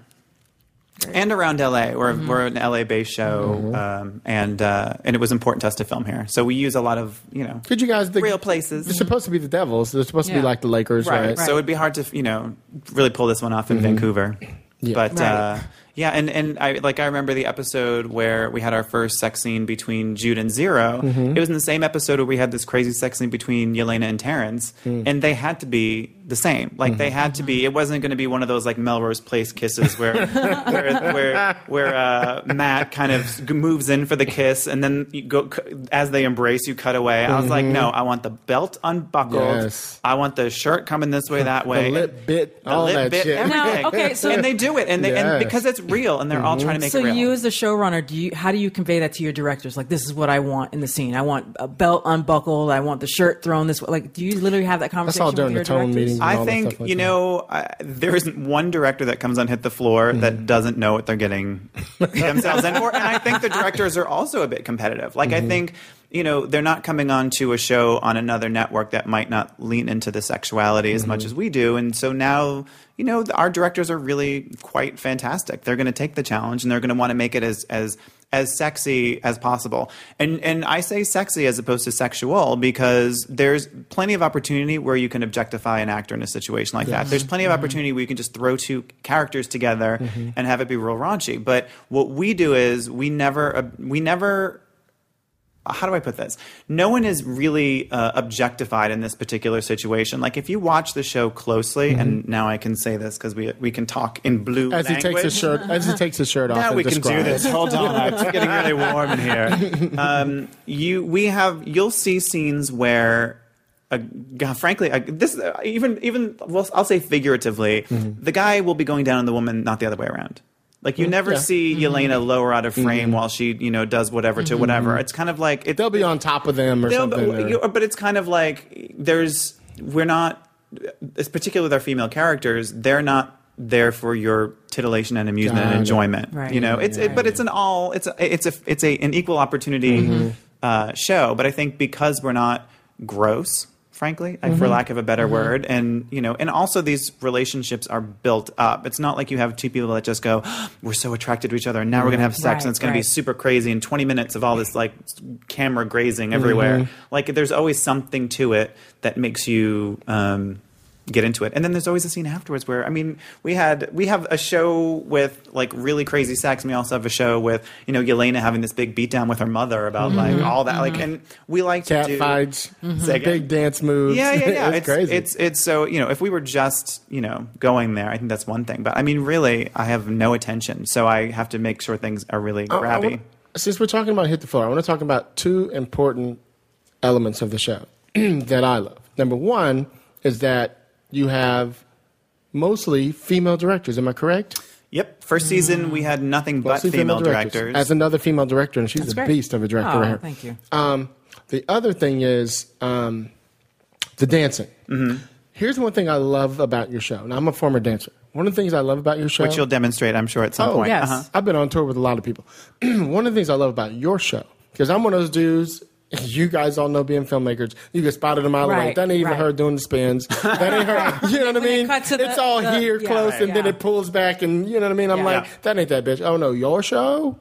And around LA, we're, we're an LA-based show, um, and uh, and it was important to us to film here. So we use a lot of you know Could you guys the, real places. They're supposed to be the Devils. They're supposed to be like the Lakers, right? right. So it'd be hard to you know really pull this one off in Vancouver. Yeah. But Right. uh, yeah, and and I like I remember the episode where we had our first sex scene between Jude and Zero mm-hmm. It was in the same episode where we had this crazy sex scene between Jelena and Terrence, mm. and they had to be the same. Like they had to be. It wasn't going to be one of those like Melrose Place kisses where where where, where uh, Matt kind of moves in for the kiss, and then you go as they embrace, you cut away. I was like, mm-hmm. no, I want the belt unbuckled. Yes. I want the shirt coming this way, that way. the lip bit, The all lip that bit, shit. everything. Now, okay, so- and they do it, and they Yes. and because it's real, and they're all trying to make so it real. you, as the showrunner, do you how do you convey that to your directors? Like, this is what I want in the scene. I want a belt unbuckled. I want the shirt thrown this way. Like, do you literally have that conversation? all during with the your tone directors? meetings. I think like you know I, there isn't one director that comes on hit the floor Mm-hmm. that doesn't know what they're getting themselves in for, and I think the directors are also a bit competitive. Like Mm-hmm. I think you know they're not coming on to a show on another network that might not lean into the sexuality as Mm-hmm. much as we do, and so now you know our directors are really quite fantastic. They're going to take the challenge and they're going to want to make it as as as sexy as possible. And and I say sexy as opposed to sexual because there's plenty of opportunity where you can objectify an actor in a situation like that. There's plenty of opportunity where you can just throw two characters together and have it be real raunchy. But what we do is we never uh, we never how do I put this? No one is really uh, objectified in this particular situation. Like if you watch the show closely, and now I can say this because we we can talk in blue As he takes his shirt, as he takes his shirt off, Now we can do this. Hold on, it's getting really warm in here. Um, you, we have, you'll see scenes where, uh, frankly, uh, this uh, even even well, I'll say figuratively, the guy will be going down on the woman, not the other way around. Like you never yeah. see Jelena lower out of frame while she, you know, does whatever to whatever. It's kind of like it, They'll be on top of them or something. But, or- but it's kind of like there's we're not, it's particularly with our female characters. They're not there for your titillation and amusement Got and enjoyment. Right. You know, it's it, but it's an all it's a, it's a it's a an equal opportunity Mm-hmm. uh, show. But I think because we're not gross. Frankly, like, Mm-hmm. for lack of a better word, and you know, and also these relationships are built up. It's not like you have two people that just go, "We're so attracted to each other, and now we're gonna have sex, Right, and it's gonna be super crazy in 20 minutes of all this like camera grazing everywhere. Mm-hmm. Like there's always something to it that makes you um, get into it. And then there's always a scene afterwards where I mean, we had we have a show with like really crazy sex, and we also have a show with you know Jelena having this big beatdown with her mother about mm-hmm. like all that. Like, mm-hmm. and we like cat to do fights, again? big dance moves. yeah, yeah, yeah. it's, it's crazy. It's it's so you know if we were just you know going there, I think that's one thing. But I mean, really, I have no attention, so I have to make sure things are really I- I grabby. since we're talking about hit the floor, I want to talk about two important elements of the show that I love. Number one is that you have mostly female directors. Am I correct? Yep. First season, we had nothing but Mostly female directors. As another female director, and she's That's a great. beast of a director. Oh, right thank you. Um, the other thing is um, the dancing. Mm-hmm. Here's one thing I love about your show. Now, I'm a former dancer. One of the things I love about your show, which you'll demonstrate, I'm sure, at some Oh, point. yes. Uh-huh. I've been on tour with a lot of people. one of the things I love about your show, because I'm one of those dudes. You guys all know being filmmakers. You get spotted a mile away. That ain't even right. her doing the spins. That ain't her. You know what I When it mean? the- it's all the- here yeah, close, right, and then it pulls back, and you know what I mean. I'm Yeah. like, that ain't that bitch. Oh no, your show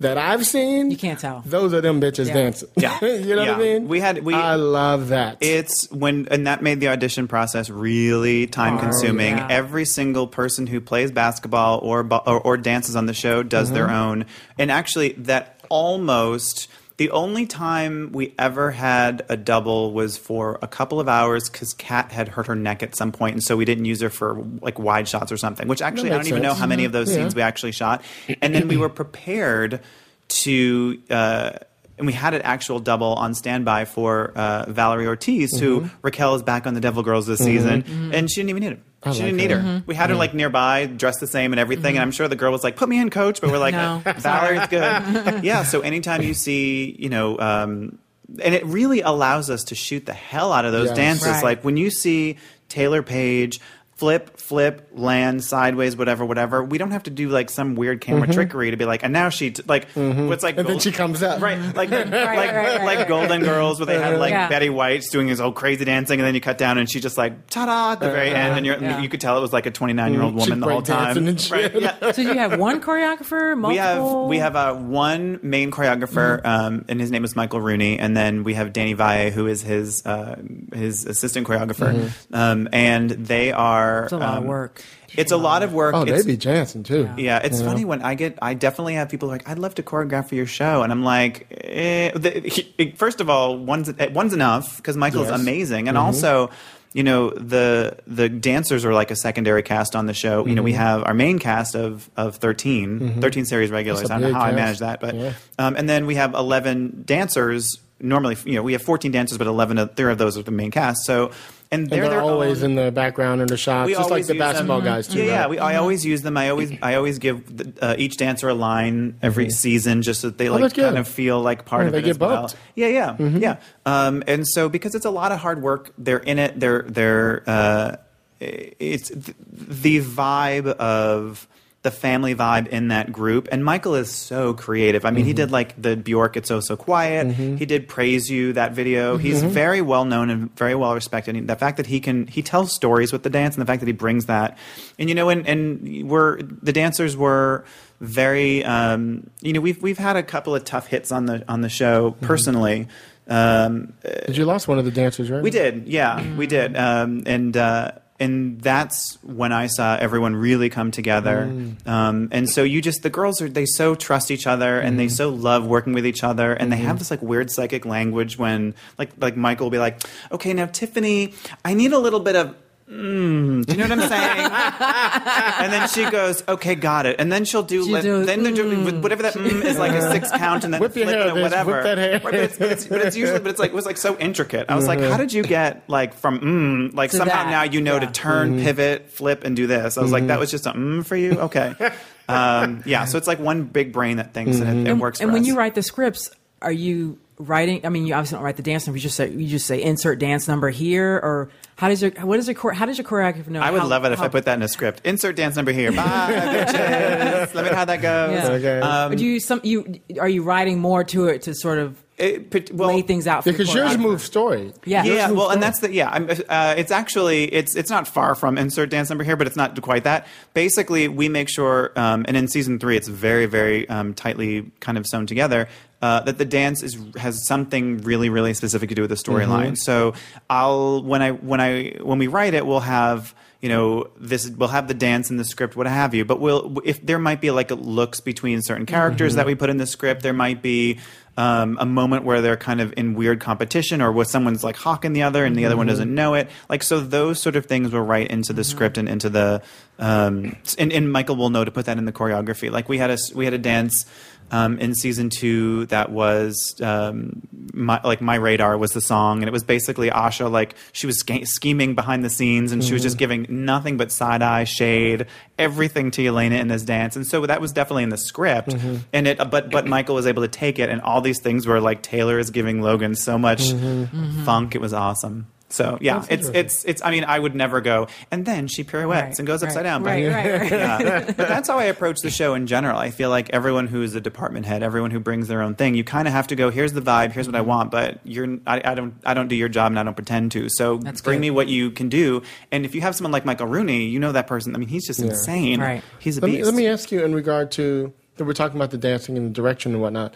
that I've seen. You can't tell. Those are them bitches Yeah. dancing. Yeah. you know Yeah. what I mean. We had- we- I love that. It's when, and that made the audition process really time consuming. yeah. Every single person who plays basketball or, bo- or, or dances on the show does mm-hmm. their own. And actually, that almost. The only time we ever had a double was for a couple of hours because Kat had hurt her neck at some point, and so we didn't use her for like wide shots or something. Which actually, I don't makes even know how many of those Yeah. scenes we actually shot. And then we were prepared to. Uh, and we had an actual double on standby for uh, Valery Ortiz, who Mm-hmm. Raquel is back on the Devil Girls this season, and she didn't even need him. she like didn't need her. her. We had her like nearby, dressed the same and everything, and I'm sure the girl was like, "Put me in, coach," but we're like, No. "Valery's good." yeah. So anytime you see, you know. Um, and it really allows us to shoot the hell out of those Yes. dances. Right. Like when you see Taylour Paige flip, flip, land sideways, whatever, whatever. We don't have to do like some weird camera trickery to be like, and now she t-, like what's like, Mm-hmm. And then she comes up. right, like like right, right, like right. Golden Girls where they had like Yeah. Betty White's doing his old crazy dancing, and then you cut down and she just like ta-da at the very end, and you're, Yeah. you could tell it was like a 29 year old Mm, she woman the whole time. and shit. Right, yeah. So you have one choreographer, multiple? We have we have uh, one main choreographer, Mm-hmm. um, and his name is Michael Rooney, and then we have Danny Valle, who is his uh, his assistant choreographer, um, and they are It's a lot of um, work. It's a lot of work. oh, It's- they be dancing too. yeah, it's funny when I get. I definitely have people like, "I'd love to choreograph for your show," and I'm like, eh, the, he, first of all, one's one's enough because Michael's Yes. amazing, and also, you know, the the dancers are like a secondary cast on the show. You know, we have our main cast of of 13, 13 series regulars. That's a I don't know big how I manage that, but Yeah. um, and then we have eleven dancers normally you know we have 14 dancers, but 11 of, three of those are the main cast. So and And they're, they're, always own- in the background in the shots, just like the use them. basketball guys too. Yeah, yeah. right? We, I always use them. I always, I always give the, uh, each dancer a line every season, just so that they like Mm-hmm. Oh, kind of feel like part Yeah, of they it get as well. bumped. Yeah, yeah, yeah. Um, and so because it's a lot of hard work, they're in it. They're they're uh, it's th- the vibe of the family vibe in that group. And Michael is so creative. I mean, he did like the Bjork "It's So So Quiet." He did "Praise You" that video. He's very well known and very well respected. And the fact that he can he tells stories with the dance, and the fact that he brings that, and you know, and and we're the dancers were very um, you know we've we've had a couple of tough hits on the on the show personally. Um, Did you lost one of the dancers, right? we did, yeah, we did, um, and uh, and that's when I saw everyone really come together. Mm. Um, and so you just the girls are they so trust each other and they mm. so love working with each other and they have mm-hmm. this like weird psychic language when like like Michael will be like, okay, now Tiffany, I need a little bit of. Mm, do you know what I'm saying? and then she goes, "Okay, got it." And then she'll do, She'll let- do, then they're doing whatever that mm is like a six count, and then Whip your flip hair, it or whatever. whip that hair. But, it's, but, it's, but it's usually, but it's like it was like so intricate. I was like, how did you get like from mm, like To somehow that, now you know yeah. to turn, Mm-hmm. pivot, flip, and do this. I was like, that was just a mm for you. Okay, um, yeah. So it's like one big brain that thinks, and Mm-hmm. it, it works. And for when us. you write the scripts, are you writing? I mean, you obviously don't write the dance number. You just say you just say insert dance number here, or how does your what is your chore- how does your choreographer know? I would how- love it if how- I put that in a script. Insert dance number here. Bye, bitches. Let me know how that goes. Yeah. Okay. Um, do you some you are you writing more to it to sort of it- but- well, lay things out? For because your yours choreographer? move story. Yeah. yeah, move well, and that's the yeah. I'm, uh, it's actually it's it's not far from insert dance number here, but it's not quite that. Basically, we make sure, um, and in season three, it's very very um, tightly kind of sewn together. Uh, that the dance is has something really really specific to do with the storyline. So I'll when I when I when we write it, we'll have you know this we'll have the dance in the script what have you. But we'll if there might be like looks between certain characters that we put in the script there might be um, a moment where they're kind of in weird competition or where someone's like hawking the other and the other one doesn't know it. Like so those sort of things will write into the script and into the um, and, and michael will know to put that in the choreography. Like we had a we had a dance um, in season two that was um, my, like my radar was the song and it was basically Ahsha like she was sca- scheming behind the scenes and she was just mm-hmm. giving nothing but side eye shade everything to Jelena in this dance. And so that was definitely in the script. Mm-hmm. And it uh, but but michael was able to take it and all these things were like taylor is giving logan so much mm-hmm. funk. It was awesome so yeah it's it's it's i mean i would never go and then she pirouettes Right, and goes right, upside down but- Right, right, right. yeah. But that's how I approach the show in general. I feel like everyone who's a department head, everyone who brings their own thing, you kind of have to go. Here's the vibe. Here's what I mm-hmm. want. But you're, I, I don't, I don't do your job, and I don't pretend to. So That's bring good. me what you can do. And if you have someone like Michael Rooney, you know that person. I mean, he's just insane. Right. He's a Let beast. me, let me ask you in regard to that we're talking about the dancing and the direction and whatnot.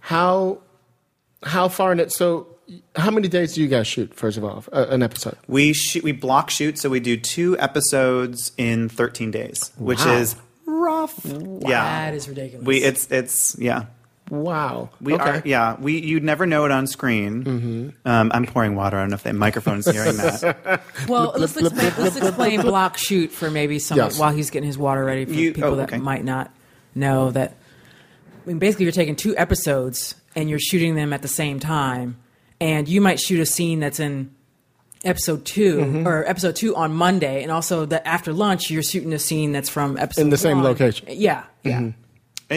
How how far in it? So how many days do you guys shoot? First of all, uh, an episode. we shoot, we block shoot, so we do two episodes in 13 days, which is rough. Yeah, That is ridiculous. we it's it's yeah. Wow. We okay. are, yeah. We you'd never know it on screen. Mm-hmm. Um, I'm pouring water. I don't know if the microphone's hearing that. Well, let's explain, let's explain block shoot for maybe some Yes. while he's getting his water ready for You- people oh, that might not know that. I mean, basically, you're taking two episodes and you're shooting them at the same time, and you might shoot a scene that's in episode 2 Mm-hmm. or episode two on Monday, and also that after lunch you're shooting a scene that's from episode In the same location. Yeah, yeah. And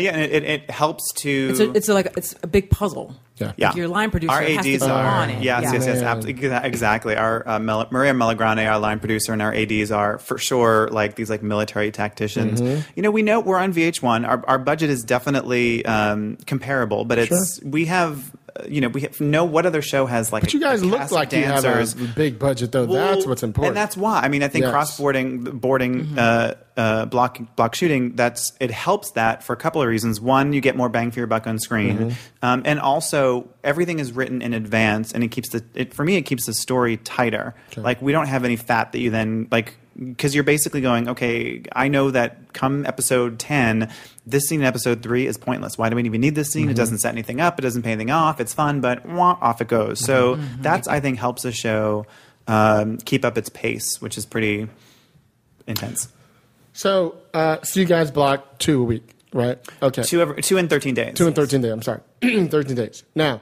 yeah, and it, it, helps to. It's a, it's a, like it's a big puzzle. Yeah. yeah. Like your line producer Our has to ADs be are on it. yes, Yeah. yes, yes, absolutely, exactly. Our uh, Mel- Maria Melagrane, our line producer, and our ADs are for sure like these like military tacticians. Mm-hmm. You know, we know we're on VH1. Our our budget is definitely um, comparable, but it's we have. You know, we have, know what other show has like. But you guys a look like you have dancers. a big budget, though. Well, that's what's important. and that's why. I mean, I think Yes. cross boarding, boarding, uh, uh, block block shooting. That's it helps that for a couple of reasons. One, you get more bang for your buck on screen, Mm-hmm. um, and also everything is written in advance, and it keeps the. It, for me, it keeps the story tighter. Like we don't have any fat that you then like because you're basically going, okay, I know that come episode ten, this scene in episode three is pointless. Why do we even need this scene? Mm-hmm. It doesn't set anything up. It doesn't pay anything off. It's fun, but wah, off it goes. So Mm-hmm. that's I think helps the show um, keep up its pace, which is pretty intense. so. Uh, so you guys block two a week, right? Okay. Two every, two in thirteen days. Two and 13 days. I'm sorry. 13 days. Now,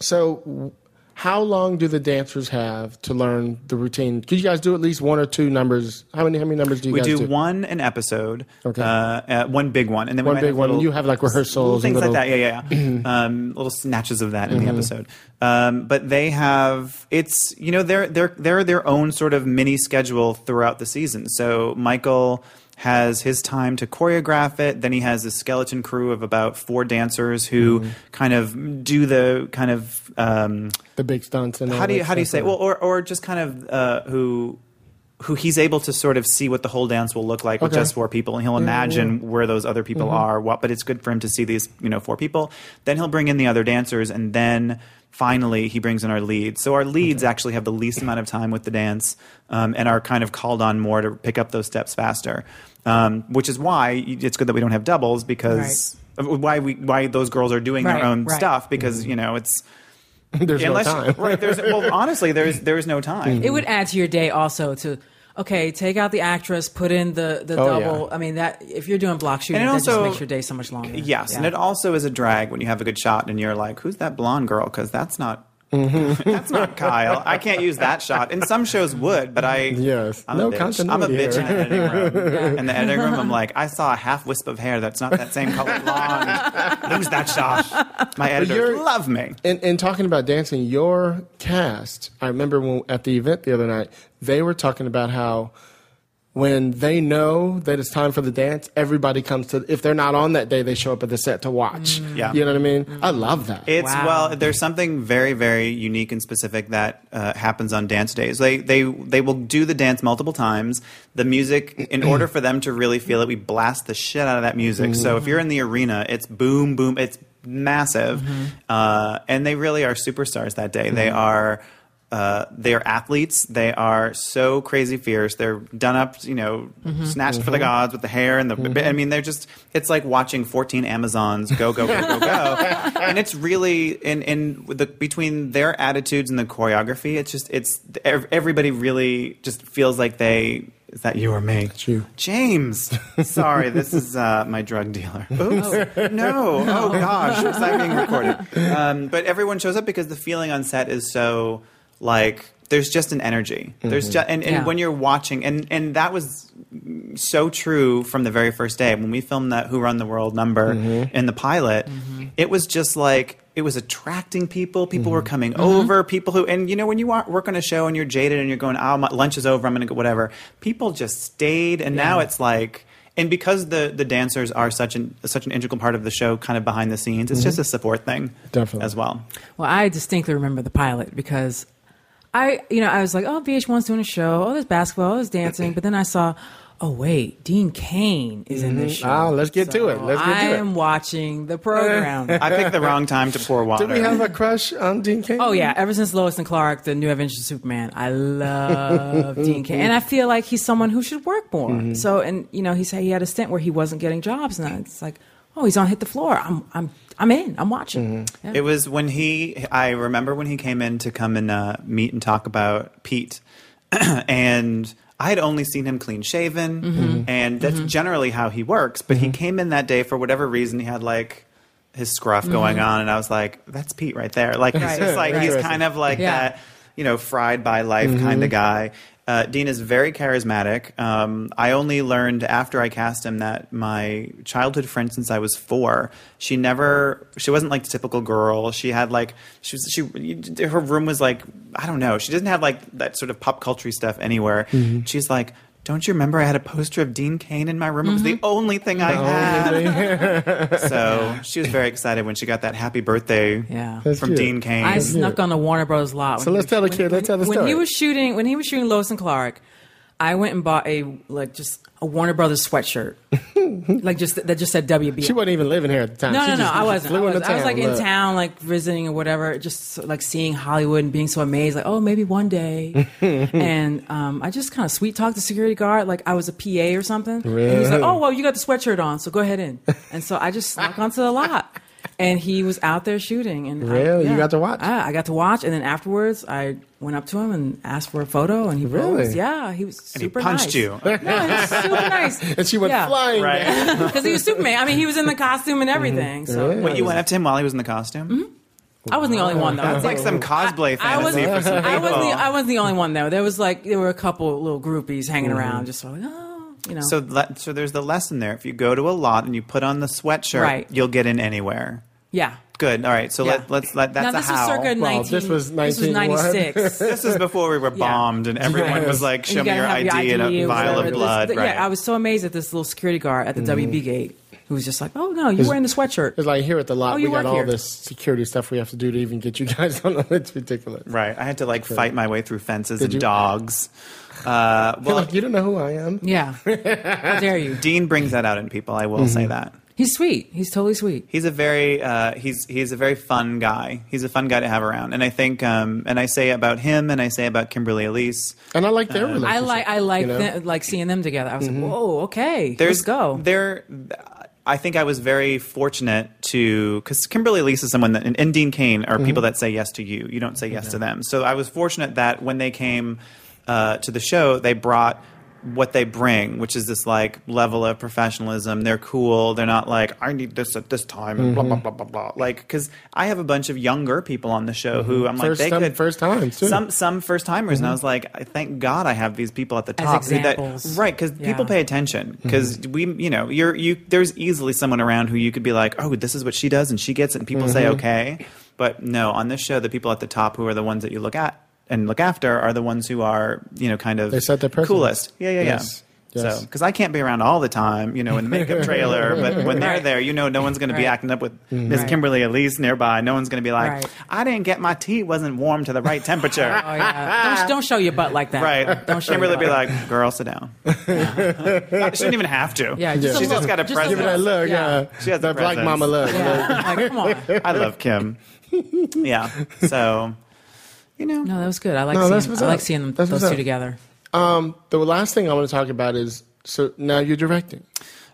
So, how long do the dancers have to learn the routine? Could you guys do at least one or two numbers? How many? How many numbers do you We guys do do? one an episode, Okay. uh, uh, one big one, and then we One big one, and little- you have, like, rehearsals and things little- like that. Yeah, yeah, yeah. um, little snatches of that in Mm-hmm. the episode. Um, but they have it's you know they're they're they're their own sort of mini schedule throughout the season. So Michael has his time to choreograph it. Then he has a skeleton crew of about four dancers who Mm-hmm. kind of do the kind of um, the big stunts and how do you how do you say well or or just kind of uh, who who he's able to sort of see what the whole dance will look like with just four people and he'll imagine where those other people Mm-hmm. are what but it's good for him to see these you know four people. Then he'll bring in the other dancers and then finally he brings in our leads. So our leads actually have the least amount of time with the dance um, and are kind of called on more to pick up those steps faster um, which is why it's good that we don't have doubles because uh, why we why those girls are doing Right, their own right. stuff because you know it's There's unless no time. right there's well honestly there's there's no time. It would add to your day also to okay, take out the actress, put in the the Oh, yeah. double. I mean that if you're doing block shooting, And it that just also- makes your day so much longer. yes and it also is a drag when you have a good shot and you're like who's that blonde girl because that's not Mm-hmm. that's not Kyle. I can't use that shot. And some shows would, but I Yes. I'm No a bitch. I'm a bitch in the editing room. In the editing room, I'm like, I saw a half wisp of hair that's not that same color blonde. Lose that shot. My editors love me. In, in talking about dancing, your cast, I remember when, at the event the other night, they were talking about how when they know that it's time for the dance, everybody comes to, if they're not on that day, they show up at the set to watch. Yeah. You know what I mean? I love that. It's Wow. well, there's something very, very unique and specific that uh, happens on dance days. They they they will do the dance multiple times. The music, in order for them to really feel it, we blast the shit out of that music. So if you're in the arena, it's boom, boom, it's massive, uh, and they really are superstars that day. They are. Uh, they are athletes. They are so crazy fierce. They're done up, you know, snatched for the gods with the hair and the. I mean, they're just. It's like watching fourteen Amazons go, go, go, go, go, and it's really in in the between their attitudes and the choreography. It's just it's everybody really just feels like they. Is that you or me? It's you. James. Sorry, this is uh, my drug dealer. Oops. No. Oh gosh, is that being recorded? Um, but everyone shows up because the feeling on set is so like there's just an energy. There's mm-hmm. just and, and Yeah. when you're watching and and that was so true from the very first day when we filmed that Who Run the World number mm-hmm. in the pilot. Mm-hmm. It was just like it was attracting people. People were coming over. People who and you know when you work on a show and you're jaded and you're going, oh, my lunch is over. I'm going to go whatever. People just stayed, and now it's like. And because the, the dancers are such an such an integral part of the show, kind of behind the scenes, it's just a support thing, Definitely. as well. Well, I distinctly remember the pilot because I, you know, I was like, oh, VH1's doing a show. Oh, there's basketball. Oh, there's dancing. But then I saw, oh, wait, Dean Cain is in this show. Oh, let's get to it. Let's get I to it. am watching the program. I picked the wrong time to pour water. Did we have a crush on Dean King? Oh yeah, ever since Lois and Clark, the New Adventures of Superman, I love Dean Cain, and I feel like he's someone who should work more. Mm-hmm. So, and you know, he said he had a stint where he wasn't getting jobs, and it's like, oh, he's on hit the floor. I'm, I'm, I'm in. I'm watching. Mm-hmm. Yeah. It was when he. I remember when he came in to come and uh, meet and talk about Pete, and I had only seen him clean shaven, Mm-hmm. and that's generally how he works. But he came in that day for whatever reason. He had like his scruff going on, and I was like, "That's Pete right there." Like he's Mm-hmm. Just like right. he's kind of like Yeah. that, you know, fried by life kind of guy. Uh, Dean is very charismatic. Um, I only learned after I cast him that my childhood friend since I was four, she never, she wasn't like the typical girl. She had like, she was, she, her room was like, I don't know. She doesn't have like that sort of pop culture stuff anywhere. She's like, don't you remember I had a poster of Dean Cain in my room? It was the mm-hmm. only thing I had. so she was very excited when she got that happy birthday Yeah. That's from cute. Dean Cain. I snuck on the Warner Brothers lot. So let's he tell the kid- when- let's tell the when story. he was shooting. When he was shooting Lois and Clark, I went and bought a like just a Warner Brothers sweatshirt, like just that just said WB. She wasn't even living here at the time. No, She no, no. just I wasn't. I, was, I was like in town, like visiting or whatever, just like seeing Hollywood and being so amazed, like, oh, maybe one day. and um, I just kind of sweet talked the security guard, like I was a PA or something. And he's like, oh, well, you got the sweatshirt on, so go ahead in. And so I just snuck onto the lot. And he was out there shooting, and I- Really? You got to watch? I, I got to watch, and then afterwards, I went up to him and asked for a photo, and he Really? posed. Yeah, he was and he punched nice. you. No, he was super nice. And she went Yeah. flying. Right. because he was Superman. I mean, he was in the costume and everything. Mm-hmm. So Really? Wait, you went up to him while he was in the costume? Mm-hmm. I wasn't the only one though. It's like some cosplay I was, for some people. I wasn't, the, I wasn't the only one though. There was like there were a couple little groupies hanging mm-hmm. around, just like oh, you know. so, le- so there's the lesson there. If you go to a lot and you put on the sweatshirt, Right. you'll get in anywhere. yeah. Good. All right. So Yeah. let, let's let that's now a this how. was circa Well, 19. this was This was 19 what? 96. this is before we were Yeah. bombed and everyone Yes. was like, And "Show you me gotta your have ID, and a or vial whatever. of blood." This- right. Yeah, I was so amazed at this little security guard at the Mm-hmm. WB gate who was just like, "Oh no, you're wearing the sweatshirt." It's like here at the lot, Oh, we you got work all here. this security stuff we have to do to even get you guys on. It's ridiculous. Right. I had to like fight my way through fences Did and you? dogs. Uh, well, like, you don't know who I am. Yeah, how dare you? Dean brings that out in people. I will Mm-hmm. say that. He's sweet. He's totally sweet. He's a very uh, he's he's a very fun guy. He's a fun guy to have around, and I think um, and I say about him, and I say about Kimberly Elise. And I like their relationship. I like I like you know? them, like seeing them together. I was Mm-hmm. like, "Whoa, okay, There's let's go." There, I think I was very fortunate to because Kimberly Elise is someone that and, and Dean Cain are Mm-hmm. people that say yes to you. You don't say yes to them. So I was fortunate that when they came uh, to the show, they brought what they bring, which is this like level of professionalism. They're cool. They're not like I need this at this time and blah mm-hmm. blah blah blah blah. Like because I have a bunch of younger people on the show who mm-hmm. I'm like First they time- could first times, too. some some first timers, and I mm-hmm. was like, thank God I have these people at the As top that- examples. right because Yeah. people pay attention because we you know you're you there's easily someone around who you could be like oh this is what she does and she gets it and people say okay but no on this show the people at the top who are the ones that you look at and look after are the ones who are you know kind of They set the precedent. coolest yeah yeah yeah Yes. Yes. so because I can't be around all the time you know in the makeup trailer but when they're Right. there you know no one's going to be Right. acting up with mm-hmm. Miss Right. Kimberly Elise nearby no one's going to be like Right. I didn't get my tea wasn't warm to the right temperature Oh yeah, don't, don't show your butt like that. Right. Don't show Kimberly your be like, girl, sit down. she didn't even have to. Yeah, just a She's just got a Just presence. Give me that look, Yeah. yeah. She has that black mama look. Yeah, like, come on. I love Kim. yeah. So, you know. No, that was good. I like No, that's seeing. what's I like seeing them, That's those two up. together. Um, the last thing I want to talk about is so now you're directing.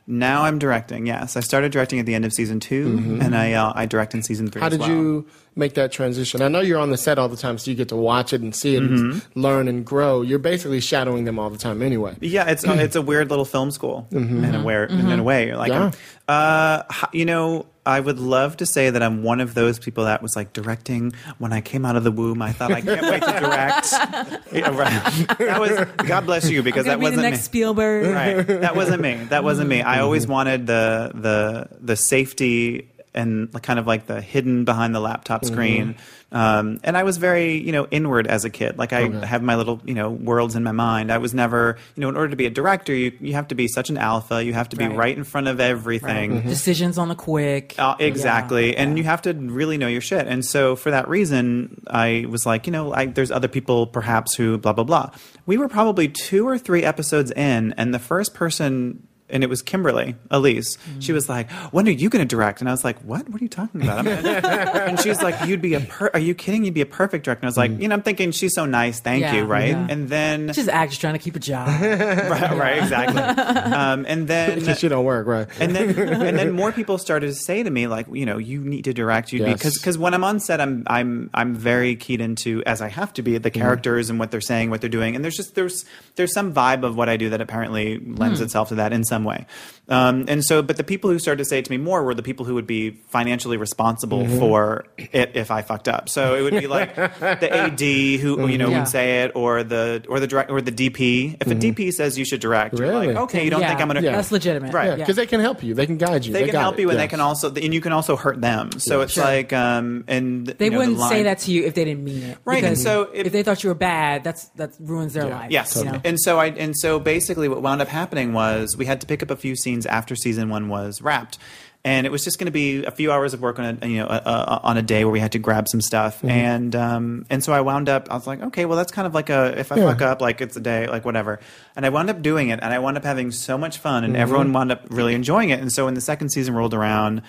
Now I'm directing. Yes, I started directing at the end of season 2 and I uh, I direct in season three. Mm-hmm. How as did well. you make that transition? I know you're on the set all the time, so you get to watch it and see it Mm-hmm. and learn and grow. You're basically shadowing them all the time anyway. Yeah, it's it's a weird little film school in a way. In a way, You're like, Yeah. uh, you know, I would love to say that I'm one of those people that was like directing when I came out of the womb. I thought I can't wait to direct. Yeah, right. That was God bless you because Gonna that be wasn't the next me. Spielberg. right that wasn't me that wasn't me i always Mm-hmm. wanted the the the safety and kind of like the hidden behind the laptop Mm-hmm. screen um, and i was very you know inward as a kid like i Okay. have my little you know worlds in my mind i was never you know in order to be a director you, you have to be such an alpha you have to be Right. right, in front of everything Mm-hmm. Decisions on the quick. uh, exactly, Yeah, and yeah. you have to really know your shit. And so, for that reason, I was like, you know, I, there's other people perhaps who blah blah blah. We were probably two or three episodes in, and the first person. And it was Kimberly Elise. Mm. She was like, "When are you going to direct?" And I was like, "What? What are you talking about?" I'm and she's like, "You'd be a per- Are you kidding? You'd be a perfect director." And I was like, "You know, I'm thinking she's so nice. Thank Yeah, you, right?" yeah. And then, She's actress trying to keep a job. right, right, exactly. Um, and then Because you don't work, right? and then and then more people started to say to me like you know you need to direct you Yes. because because when I'm on set I'm I'm I'm very keyed into as I have to be the Mm-hmm. characters and what they're saying what they're doing and there's just there's there's some vibe of what I do that apparently lends Hmm. itself to that in some way um, and so but the people who started to say it to me more were the people who would be financially responsible Mm-hmm. for it if I fucked up so it would be like the AD who you know Yeah. would say it or the or the direct or the DP if a DP says you should direct you're Mm-hmm. Really? like okay you don't Yeah, think I'm gonna Yeah. That's legitimate. Right. Yeah, because they can help you. They can guide you. they, can help it. you and they can also and you can also hurt them so it's Sure. like um and They you know, wouldn't say line- that to you if they didn't mean it. Right, and so if- if, they thought you were bad, that's that ruins their life. yes You know? and so i and so basically what wound up happening was we had to pick up a few scenes after season one was wrapped and it was just going to be a few hours of work on a you know a, a, on a day where we had to grab some stuff Mm-hmm. and um and so i wound up i was like okay well that's kind of like a if i Yeah. fuck up like it's a day like whatever and i wound up doing it and i wound up having so much fun Mm-hmm. and everyone wound up really enjoying it and so when the second season rolled around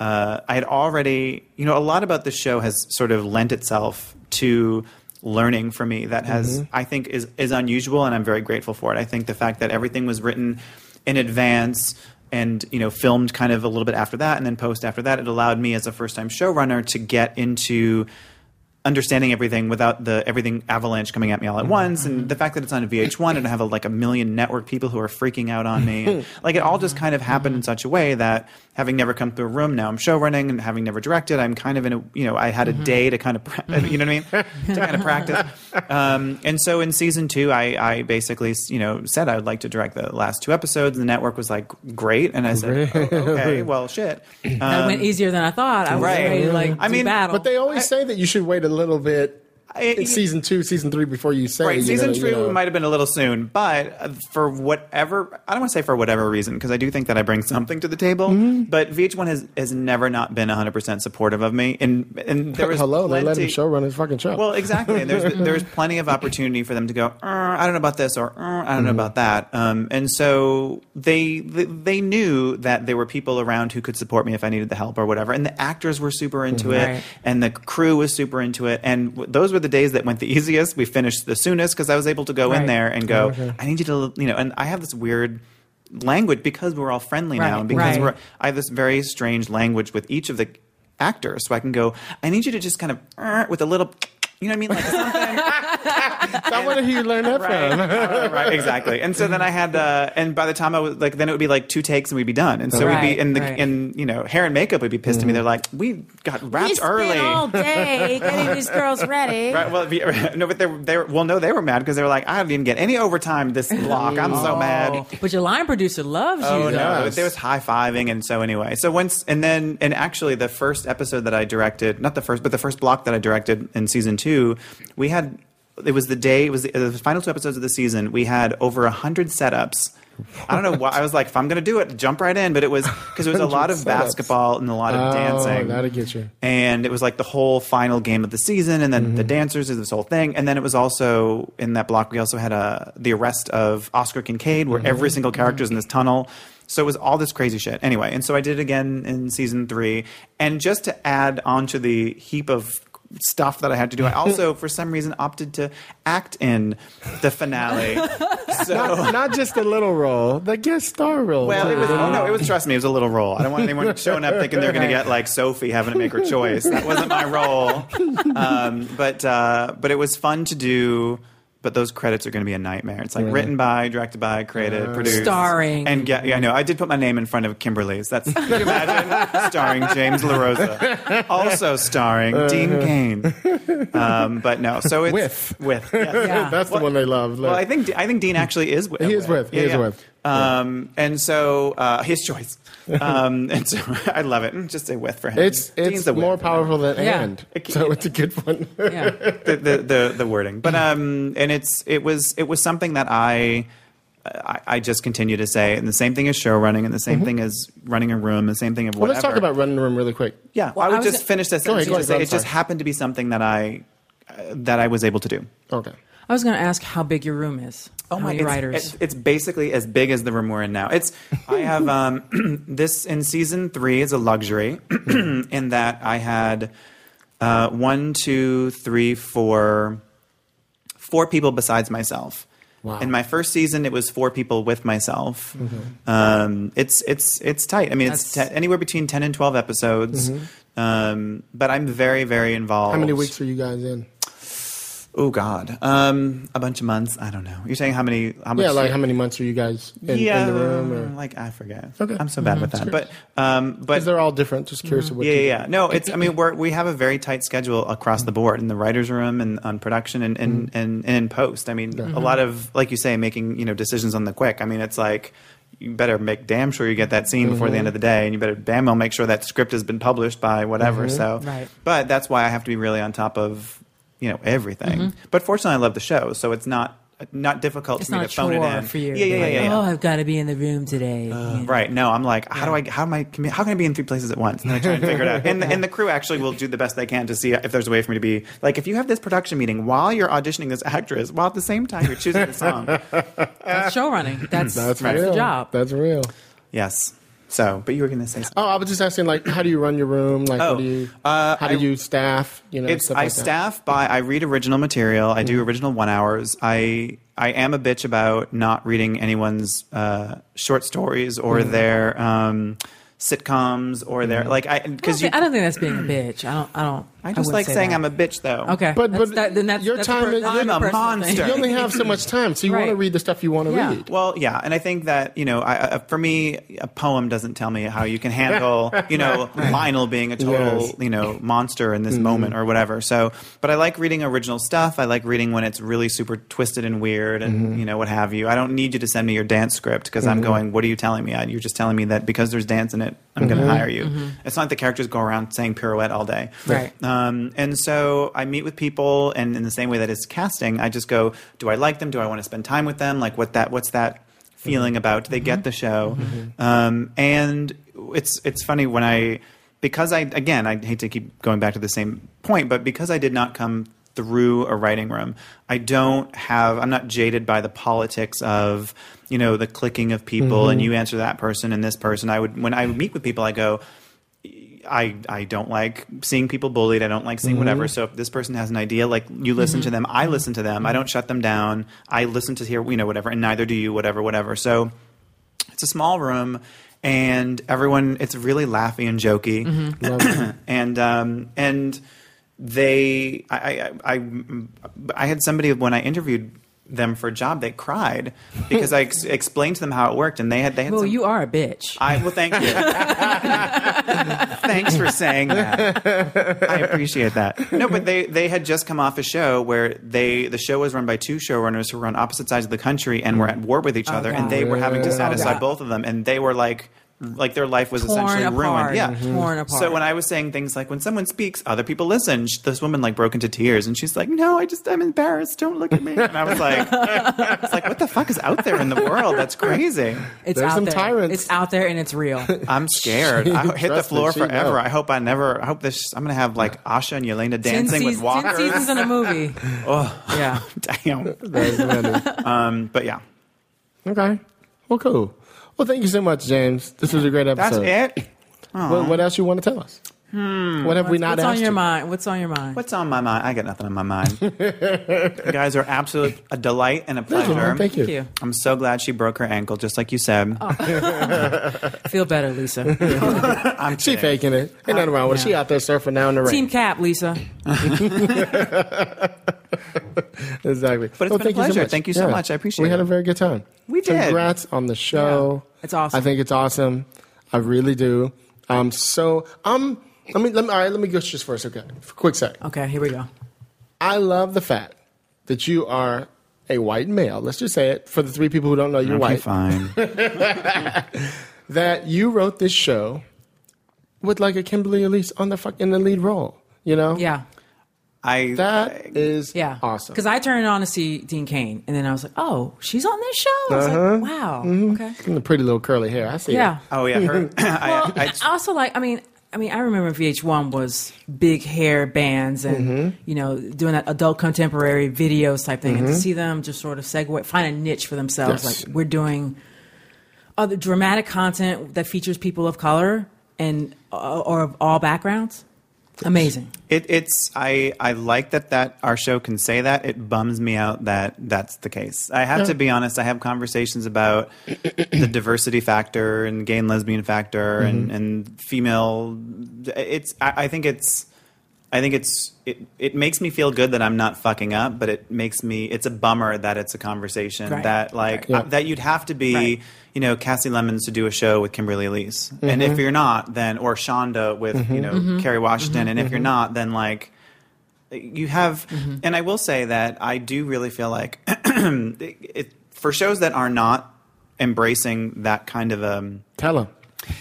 uh, I had already, you know, a lot about the show has sort of lent itself to learning for me that has, I think, is is unusual, and I'm very grateful for it. I think the fact that everything was written in advance and you know filmed kind of a little bit after that, and then post after that, it allowed me as a first time showrunner to get into understanding everything without the everything avalanche coming at me all at mm-hmm. once, and mm-hmm. the fact that it's on a VH1 and I have a, like a million network people who are freaking out on me, and, like it all just kind of happened in mm-hmm. such a way that having never come through a room, now I'm show running, and having never directed, I'm kind of in a you know I had a day to kind of pra- you know what I mean to kind of practice, um, and so in season two, I I basically you know said I would like to direct the last two episodes, and the network was like great, and I said "Oh, okay, well shit. That went um, easier than I thought. I was right. ready to like I do mean, battle. But they always say that you should wait a little bit I- in season two, season three before you say. Right, season know, three you know. might have been a little soon, but uh, for whatever I don't want to say for whatever reason because I do think that I bring something to the table. Mm-hmm. But VH1 has has never not been 100 percent supportive of me, and and there was Hello, they let him plenty- show run his fucking show. Well, exactly. And there's there's plenty of opportunity for them to go. "Uh, I don't know about this, or "Uh, I don't know about that. Um, and so they, they knew that there were people around who could support me if I needed the help or whatever. And the actors were super into it, Right. and the crew was super into it. And those were the days that went the easiest. We finished the soonest because I was able to go in there and go. I need you to, you know. And I have this weird language because we're all friendly now, Right, and because right. we're I have this very strange language with each of the actors, so I can go. I need you to just kind of "Uh," with a little. You know what I mean? Like something. I wonder who you learned that right, from. right, right, exactly. And so then I had, uh, and by the time I was like, then it would be like two takes and we'd be done. And so we'd be in the, right. in you know, hair and makeup would be pissed at me. They're like, we got we wrapped spent early. all day getting these girls ready. Right, well, be- no, but they were, they were, well, no, they were mad because they were like, I didn't even get any overtime this block. I'm so mad. But your line producer loves you. Oh no! Yes. There was high fiving, and so anyway. So once, and then, and actually, the first episode that I directed, not the first, but the first block that I directed in season two, we had. It was the day. It was the, the final two episodes of the season. We had over a hundred setups. I don't know why. I was like, if I'm going to do it, jump right in. But it was because it was a lot of setups. basketball and a lot of Oh, dancing. that'll get you. And it was like the whole final game of the season, and then Mm-hmm. the dancers is this whole thing, and then it was also in that block. We also had a the arrest of Oscar Kincaid, where Mm-hmm. every single character is in this tunnel. So it was all this crazy shit. Anyway, and so I did it again in season three, and just to add onto the heap of stuff that I had to do, I also for some reason opted to act in the finale. so. Not, not just a little role, the guest star role. Well, it was no, it was. Trust me, it was a little role. I don't want anyone showing up thinking they're going to get like Sophie having to make her choice. That wasn't my role. Um, but uh, but it was fun to do. But those credits are going to be a nightmare. It's like written by, directed by, created, produced, Starring. and yeah, yeah, I know. I did put my name in front of Kimberly's. That's can you imagine starring James LaRosa, also starring Dean Cain. Um, but no, so it's With. with yes. Yeah. That's the one they love. Well, I think I think Dean actually is with. He is with. He is with. Um, and so uh, his choice. Um, and so I love it. Just say with for him. it's Dean's it's the with. more powerful than Yeah. and, so it's a good one. Yeah. the, the the the wording. But um, and it's it was it was something that I. I, I just continue to say, and the same thing as show running, and the same thing as running a room, the same thing of Mm-hmm. well, whatever. let's talk about running a room really quick. Yeah, Well, I would I was- just finish this. Go ahead, sentence go ahead, say I'm it just happened to be something that I uh, that I was able to do. Okay. I was going to ask how big your room is. how many it's, writers? It's, it's basically as big as the room we're in now. It's I have um, this in season three is a luxury in that I had uh, one, two, three, four, four people besides myself. Wow. In my first season, it was four people with myself. Um, it's it's it's tight. I mean, it's That's- te- anywhere between ten and twelve episodes. Um, but I'm very very involved. How many weeks were you guys in? Oh God, um, a bunch of months. I don't know. You're saying how many? How much? Yeah, like how many months are you guys in, in the room? Or, um, like I forget. Okay. I'm so bad mm-hmm. with that. But um, but because they're all different. Just curious. of what yeah, you- yeah, yeah. No, it's. I mean, we're we have a very tight schedule across the board in the writers' room and on production and and, mm-hmm. and, and in post. I mean, a lot of like you say, making you know decisions on the quick. I mean, it's like. You better make damn sure you get that scene before the end of the day, and you better damn well make sure that script has been published by whatever. So, Right. but that's why I have to be really on top of you know everything. Mm-hmm. But fortunately, I love the show, so it's not not difficult it's for me not to a phone it chore in for you. Yeah, yeah, yeah, Like, yeah. yeah. Oh, I've got to be in the room today. You know? Right. No, I'm like, how do I, how am I, can- how can I be in three places at once? And then I try and figure it out. And, the- and the crew actually will do the best they can to see if there's a way for me to be like, if you have this production meeting while you're auditioning this actress, while at the same time you're choosing the song. That's show running. That's That's that's real. the job. That's real. Yes. So, but you were going to say something. Oh, I was just asking, like, how do you run your room? Like, Oh, what do you? uh, how do I- you staff? You know, It's stuff I like that? staff by I read original material. I Mm-hmm. do original one hours. I I am a bitch about not reading anyone's uh, short stories or Mm-hmm. their um, sitcoms or their like I I don't, because you think, I don't think that's being a bitch. I don't. I don't. I just wouldn't like say saying that. I'm a bitch, though. Okay, But- That's- but that, then that's your that's time per- is- that's I'm a personal thing. monster. You only have so much time, so you want to Right. read the stuff you want to Yeah. read. Well, yeah, and I think that you know, I, I, for me, a poem doesn't tell me how you can handle, you know, Lionel being a total, Yes. you know, monster in this mm-hmm. moment or whatever. So, but I like reading original stuff. I like reading when it's really super twisted and weird, and mm-hmm. you know, what have you. I don't need you to send me your dance script because I'm mm-hmm. going. What are you telling me? I, you're just telling me that because there's dance in it, I'm going to hire you. It's not like the characters go around saying pirouette all day, Right. um, Um, and so I meet with people, and in the same way that it's casting, I just go, do I like them? Do I want to spend time with them? Like, what that? What's that feeling mm-hmm. about? Do they get mm-hmm. the show? Mm-hmm. Um, and it's it's funny when I because I again I hate to keep going back to the same point, but because I did not come through a writing room, I don't have I'm not jaded by the politics of you know the clicking of people and you answer that person and this person. I would when I meet with people, I go. I, I don't like seeing people bullied. I don't like seeing whatever. Mm-hmm. So if this person has an idea, like you listen to mm-hmm. them, I listen to them. I don't shut them down. I listen to hear, you know, whatever, and neither do you, whatever, whatever. So it's a small room and everyone, it's really laughy and jokey. Mm-hmm. and, um, and they, I, I, I, I had somebody when I interviewed them for a job, they cried because I ex- explained to them how it worked and they had, they had Well, some, you are a bitch. I well, thank you. Thanks for saying that. I appreciate that. No, but they they had just come off a show where they the show was run by two showrunners who were on opposite sides of the country and were at war with each oh, other, and they were having to Oh, satisfy both of them, and they were like. Like their life was Torn essentially apart. ruined. Yeah, Mhm. Torn apart. So when I was saying things like, "When someone speaks, other people listen," sh- this woman like broke into tears, and she's like, "No, I just I'm embarrassed. Don't look at me." And I was like, "It's like what the fuck is out there in the world? That's crazy." it's There's out some there. tyrants. It's out there and it's real. I'm scared. I hit the Trust me, floor forever. know. I hope I never. I hope this. I'm gonna have like Ahsha and Jelena dancing ten, with seasons, walkers. ten seasons in a movie. Oh, Yeah. damn. Um, but yeah, okay. Well, cool. Well, thank you so much, James. This was a great episode. that's episode. it. What, what else you want to tell us? Hmm. What have we not What's on your you? mind? What's on your mind? What's on my mind? I got nothing on my mind. you guys are absolute a delight and a pleasure. Thank you. Thank you. I'm so glad she broke her ankle, just like you said. Feel better, Lisa. I'm She kidding. faking it. Ain't nothing wrong with it. She out there surfing now in the rain. Team Cap, Lisa. Exactly. But it's been a pleasure. Thank you so much. I appreciate it. We had it. a very good time. We did. Congrats on the show. Yeah. It's awesome. I think it's awesome. I really do. Um, so um, let me let me all right. Let me go just for a second, for a quick sec. Okay, here we go. I love the fact that you are a white male. Let's just say it for the three people who don't know you're Okay, white. fine. That you wrote this show with like a Kimberly Elise on the fuck in the lead role. You know. Yeah. I That is Yeah. awesome. Because I turned on to see Dean Cain, and then I was like, oh, she's on this show? I was Uh-huh. like, wow. Okay. And the pretty little curly hair. I see. Yeah. It. Oh yeah, her. Well, I, I, I also like, I mean, I mean, I remember VH1 was big hair bands and, Mm-hmm. you know, doing that adult contemporary videos type thing. And Mm-hmm. to see them just sort of segue, find a niche for themselves. Yes. Like, we're doing other dramatic content that features people of color and uh, or of all backgrounds. Amazing. It, it's I I like that that our show can say that. It bums me out that that's the case. I have to be honest. I have conversations about the diversity factor and gay and lesbian factor mm-hmm. and and female. It's I, I think it's. I think it's it, it makes me feel good that I'm not fucking up, but it makes me it's a bummer that it's a conversation Right. that like Yeah. uh, that you'd have to be Right. you know Kasi Lemmons to do a show with Kimberly Elise, and if mm-hmm. you're not, then or Shonda with mm-hmm. you know mm-hmm. Kerry Washington, and if you're not, then like you have. And I will say that I do really feel like it, it, for shows that are not embracing that kind of um, Tell him.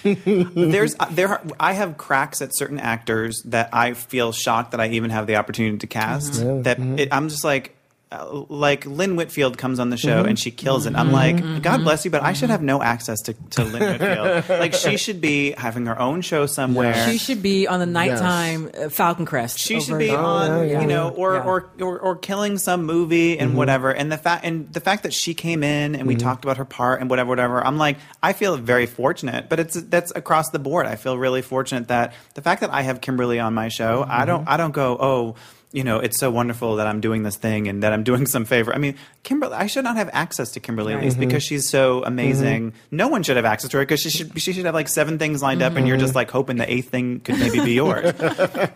There's uh, there are, I have cracks at certain actors that I feel shocked that I even have the opportunity to cast. That it, I'm just like. Uh, like Lynn Whitfield comes on the show and she kills it. I'm like, mm-hmm. God bless you, but I should mm-hmm. have no access to, to Lynn Whitfield. like she should be having her own show somewhere. She should be on the nighttime uh, Falcon Crest. She should be in- on, yeah, yeah. you know, or, Yeah. or, or or killing some movie and mm-hmm. whatever. And the fact and the fact that she came in and we talked about her part and whatever, whatever. I'm like, I feel very fortunate, but it's that's across the board. I feel really fortunate that the fact that I have Kimberly on my show, I don't I don't go, oh, you know, it's so wonderful that I'm doing this thing and that I'm doing some favor. I mean, Kimberly, I should not have access to Kimberly. Elise Mm-hmm. because she's so amazing. No one should have access to her because she should she should have like seven things lined up, and you're Mm-hmm. just like hoping the eighth thing could maybe be yours.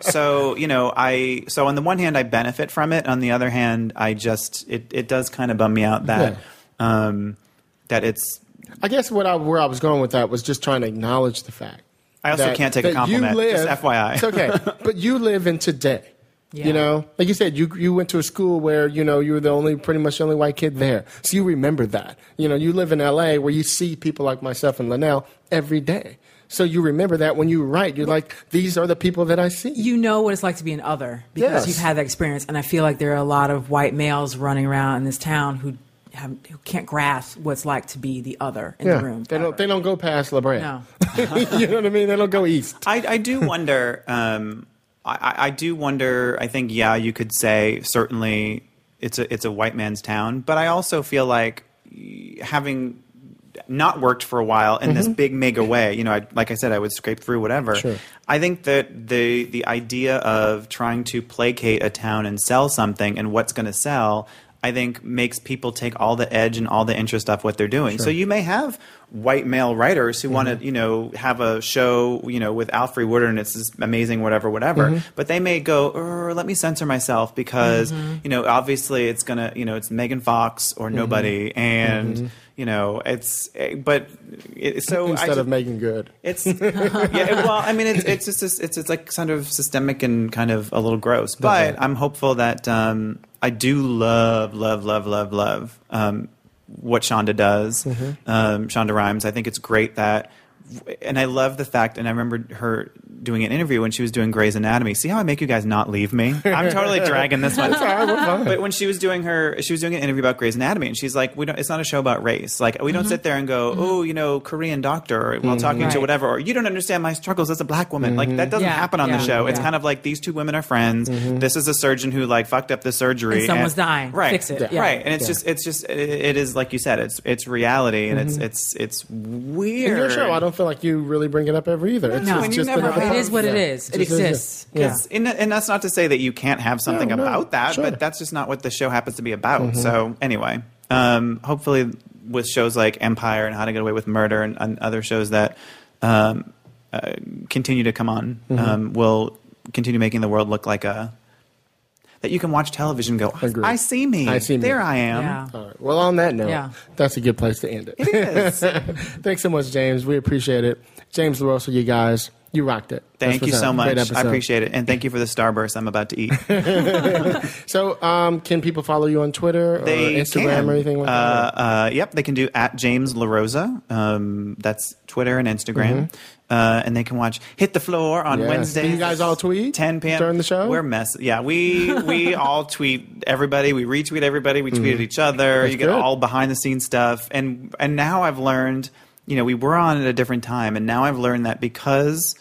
so you know, I so on the one hand I benefit from it. On the other hand, I just it it does kind of bum me out that um that it's I guess what I, where I was going with that was just trying to acknowledge the fact. I also that- can't take a compliment, live- just FYI. It's okay, but you live in today. Yeah. You know, like you said, you you went to a school where you know you were the only, pretty much the only white kid there, so you remember that. You know, you live in L.A. where you see people like myself and Linnell every day, so you remember that when you write, you're like, these are the people that I see. you know what it's like to be an other because Yes. you've had that experience. And I feel like there are a lot of white males running around in this town who have, who can't grasp what it's like to be the other in yeah, the room. they don't they don't go past La Brea. No. you know what I mean? They don't go east. I, I do wonder. Um, I, I- do wonder. I think yeah, you could say certainly it's a it's a white man's town, but I also feel like having not worked for a while in this mm-hmm. big mega way. You know, I, like I said, I would scrape through whatever. Sure. I think that the the idea of trying to placate a town and sell something and what's going to sell. I think makes people take all the edge and all the interest off what they're doing. So you may have white male writers who want to, you know, have a show, you know, with Alfre Woodard and it's this amazing, whatever, whatever. But they may go, "Er, let me censor myself because, you know, obviously it's gonna, you know, it's Megan Fox or nobody, and you know, it's, eh, but it, so Instead just- of making good. it's yeah. Well, I mean, it's it's just it's it's like kind of systemic and kind of a little gross. But I'm hopeful that um, I do love love love love love um, what Shonda does. Um, Shonda Rhimes. I think it's great that. And I love the fact, and I remember her doing an interview when she was doing Grey's Anatomy. See how I make you guys not leave me? I'm totally dragging this one. But when she was doing her, she was doing an interview about Grey's Anatomy, and she's like, "We don't. It's not a show about race. Like, we don't mm-hmm. sit there and go, oh, you know, Korean doctor while mm-hmm. talking to whatever, or you don't understand my struggles as a black woman. Like that doesn't Yeah, happen on the yeah, show. It's kind of like these two women are friends. This is a surgeon who like fucked up the surgery, And someone's dying. Right, Fix it. Yeah. right. And it's just, it's just, it, it is like you said, it's it's reality, and it's it's it's weird. In your show, I don't feel like you really bring it up ever either. It's No. just, When you just never- another it part. is what it Yeah. is. It Just is, yeah. exists. Yeah. Yeah. And, and that's not to say that you can't have something No, no, about that, sure. but that's just not what the show happens to be about. So anyway, um, hopefully with shows like Empire and How to Get Away with Murder and, and other shows that um, uh, continue to come on, um, will continue making the world look like a that you can watch television. and Go, Agreed. I see me. I see me. There I am. Yeah. All right. Well, on that note, Yeah. that's a good place to end it. It is. Thanks so much, James. We appreciate it. James LaRosa, you guys, you rocked it. Thank you so up. much. I appreciate it, and thank you for the starburst I'm about to eat. So, um, can people follow you on Twitter or They Instagram can. or anything like uh, that? Uh, yep, they can do at James LaRosa. Um, that's Twitter and Instagram. Uh, and they can watch Hit the Floor on. Yes. Wednesdays. Do you guys all tweet 10 p.m. during the show? We're mess. Yeah, we we all tweet everybody. We retweet everybody. We tweet at each other. That's you get good. all behind the scenes stuff. And and now I've learned. You know, we were on at a different time, and now I've learned that because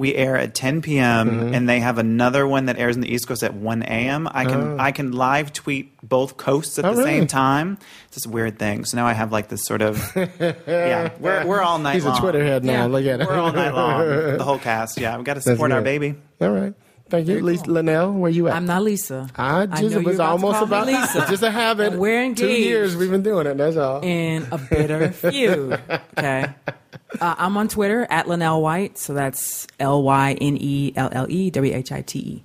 we air at 10 p.m. Mm-hmm. and they have another one that airs in the East Coast at 1 a.m. I can I can live tweet both coasts at Oh, the really? same time. It's this weird thing. So now I have like this sort of yeah. We're we're all night He's a. Twitter head now. Yeah. Look at it. We're all night long. The whole cast. Yeah, we got to support our baby. All right. Thank you. Lisa, Lynelle, where you at? I'm not Lisa. I know just you're was about to almost call me about Lisa. It's just a habit. And we're engaged. Two years we've been doing it. That's all. in a bitter feud. Okay. Uh, I'm on Twitter at Lynelle White. So that's L Y N E L L E W H I T E.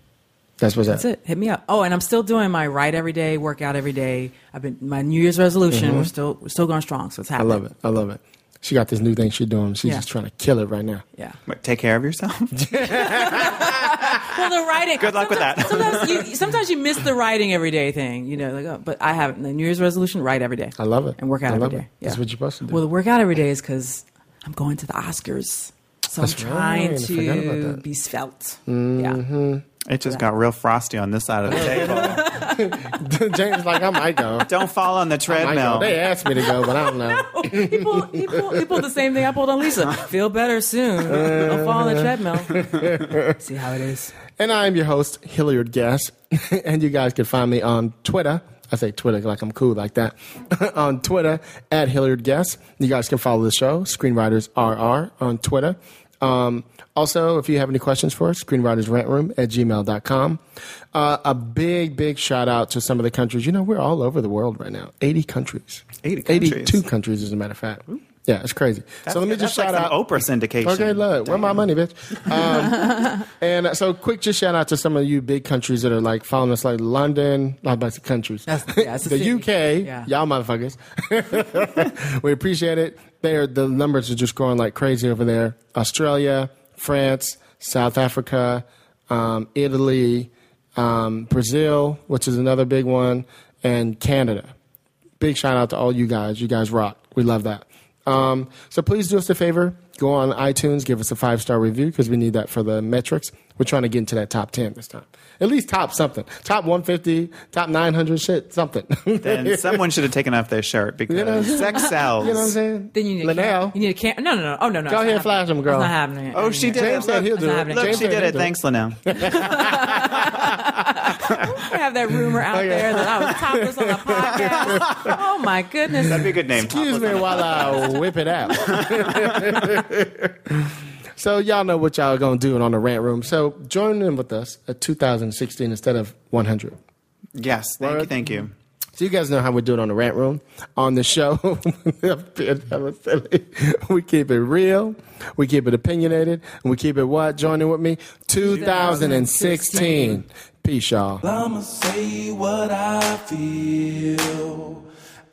That's what's That's up. it. Hit me up. Oh, and I'm still doing my write every day, workout every day. I've been my New Year's resolution. We're still we're still going strong. So it's Mm-hmm. I love it. I love it. She got this new thing she's doing. She's Yeah. just trying to kill it right now. Yeah. But take care of yourself. Well, the writing. Good luck with that. Sometimes you, sometimes you miss the writing every day thing. You know, like oh, but I have the New Year's resolution: write every day. I love it. And work out I every love day. it. That's what you're supposed to do. Well, the workout every day is because I'm going to the Oscars. So That's I'm trying I forgot about to that. be svelte. Mm-hmm. Yeah. It just got real frosty on this side of the table. James like I might go. Don't fall on the I might go. treadmill. They asked me to go, but I don't know. he, pulled, he, pulled, he pulled the same thing I pulled on Lisa. Feel better soon. Don't fall on the treadmill. See how it is. And I'm your host, Hilliard Guess. and you guys can find me on Twitter. I say Twitter like I'm cool like that. on Twitter at Hilliard Guess. You guys can follow the show, Screenwriters RR on Twitter. Um, also, if you have any questions for us, screenwritersrantroom at gmail.com. Uh, a big, big shout out to some of the countries. You know, we're all over the world right now. 80 countries. 80 countries. 82 countries, as a matter of fact. Yeah, it's crazy. so let me just shout like out. some Oprah syndication. Okay, look, where my money, bitch? Um, and uh, so, quick, just shout out to some of you big countries that are like following us, like London, not about the countries, That's- yeah, the city. UK, Yeah. y'all motherfuckers. we appreciate it. They're, the numbers are just growing like crazy over there. Australia, France, South Africa, um, Italy, um, Brazil, which is another big one, and Canada big shout out to all you guys. You guys rock. We love that. Um, so please do us a favor. Go on iTunes, give us a five star review because we need that for the metrics. We're trying to get into that top 10 this time. At least top something. Top 150, top 900 shit, something. Then someone should have taken off their shirt because You know- sex sells. you know what I'm saying? Then you need a Lynelle. cam- You need a cam. No, no, no. Oh no, no. Go ahead, and flash happening. him, girl. It's not happening. Oh, she did James it. said Look, he'll do That's it. not happening. Look, James she said did he'll it. do Thanks, Lynelle. I have that rumor out there that I was topless on a podcast. Oh my goodness. That'd be a good name. Excuse me while I whip it out. So y'all know what y'all are gonna do on the rant room. So join in with us at 2016 instead of 100. Yes, thank you, thank you. So you guys know how we do it on the rant room. On the show, we keep it real, we keep it opinionated, and we keep it what? Joining with me, 2016. Peace, y'all. I'ma say what I feel.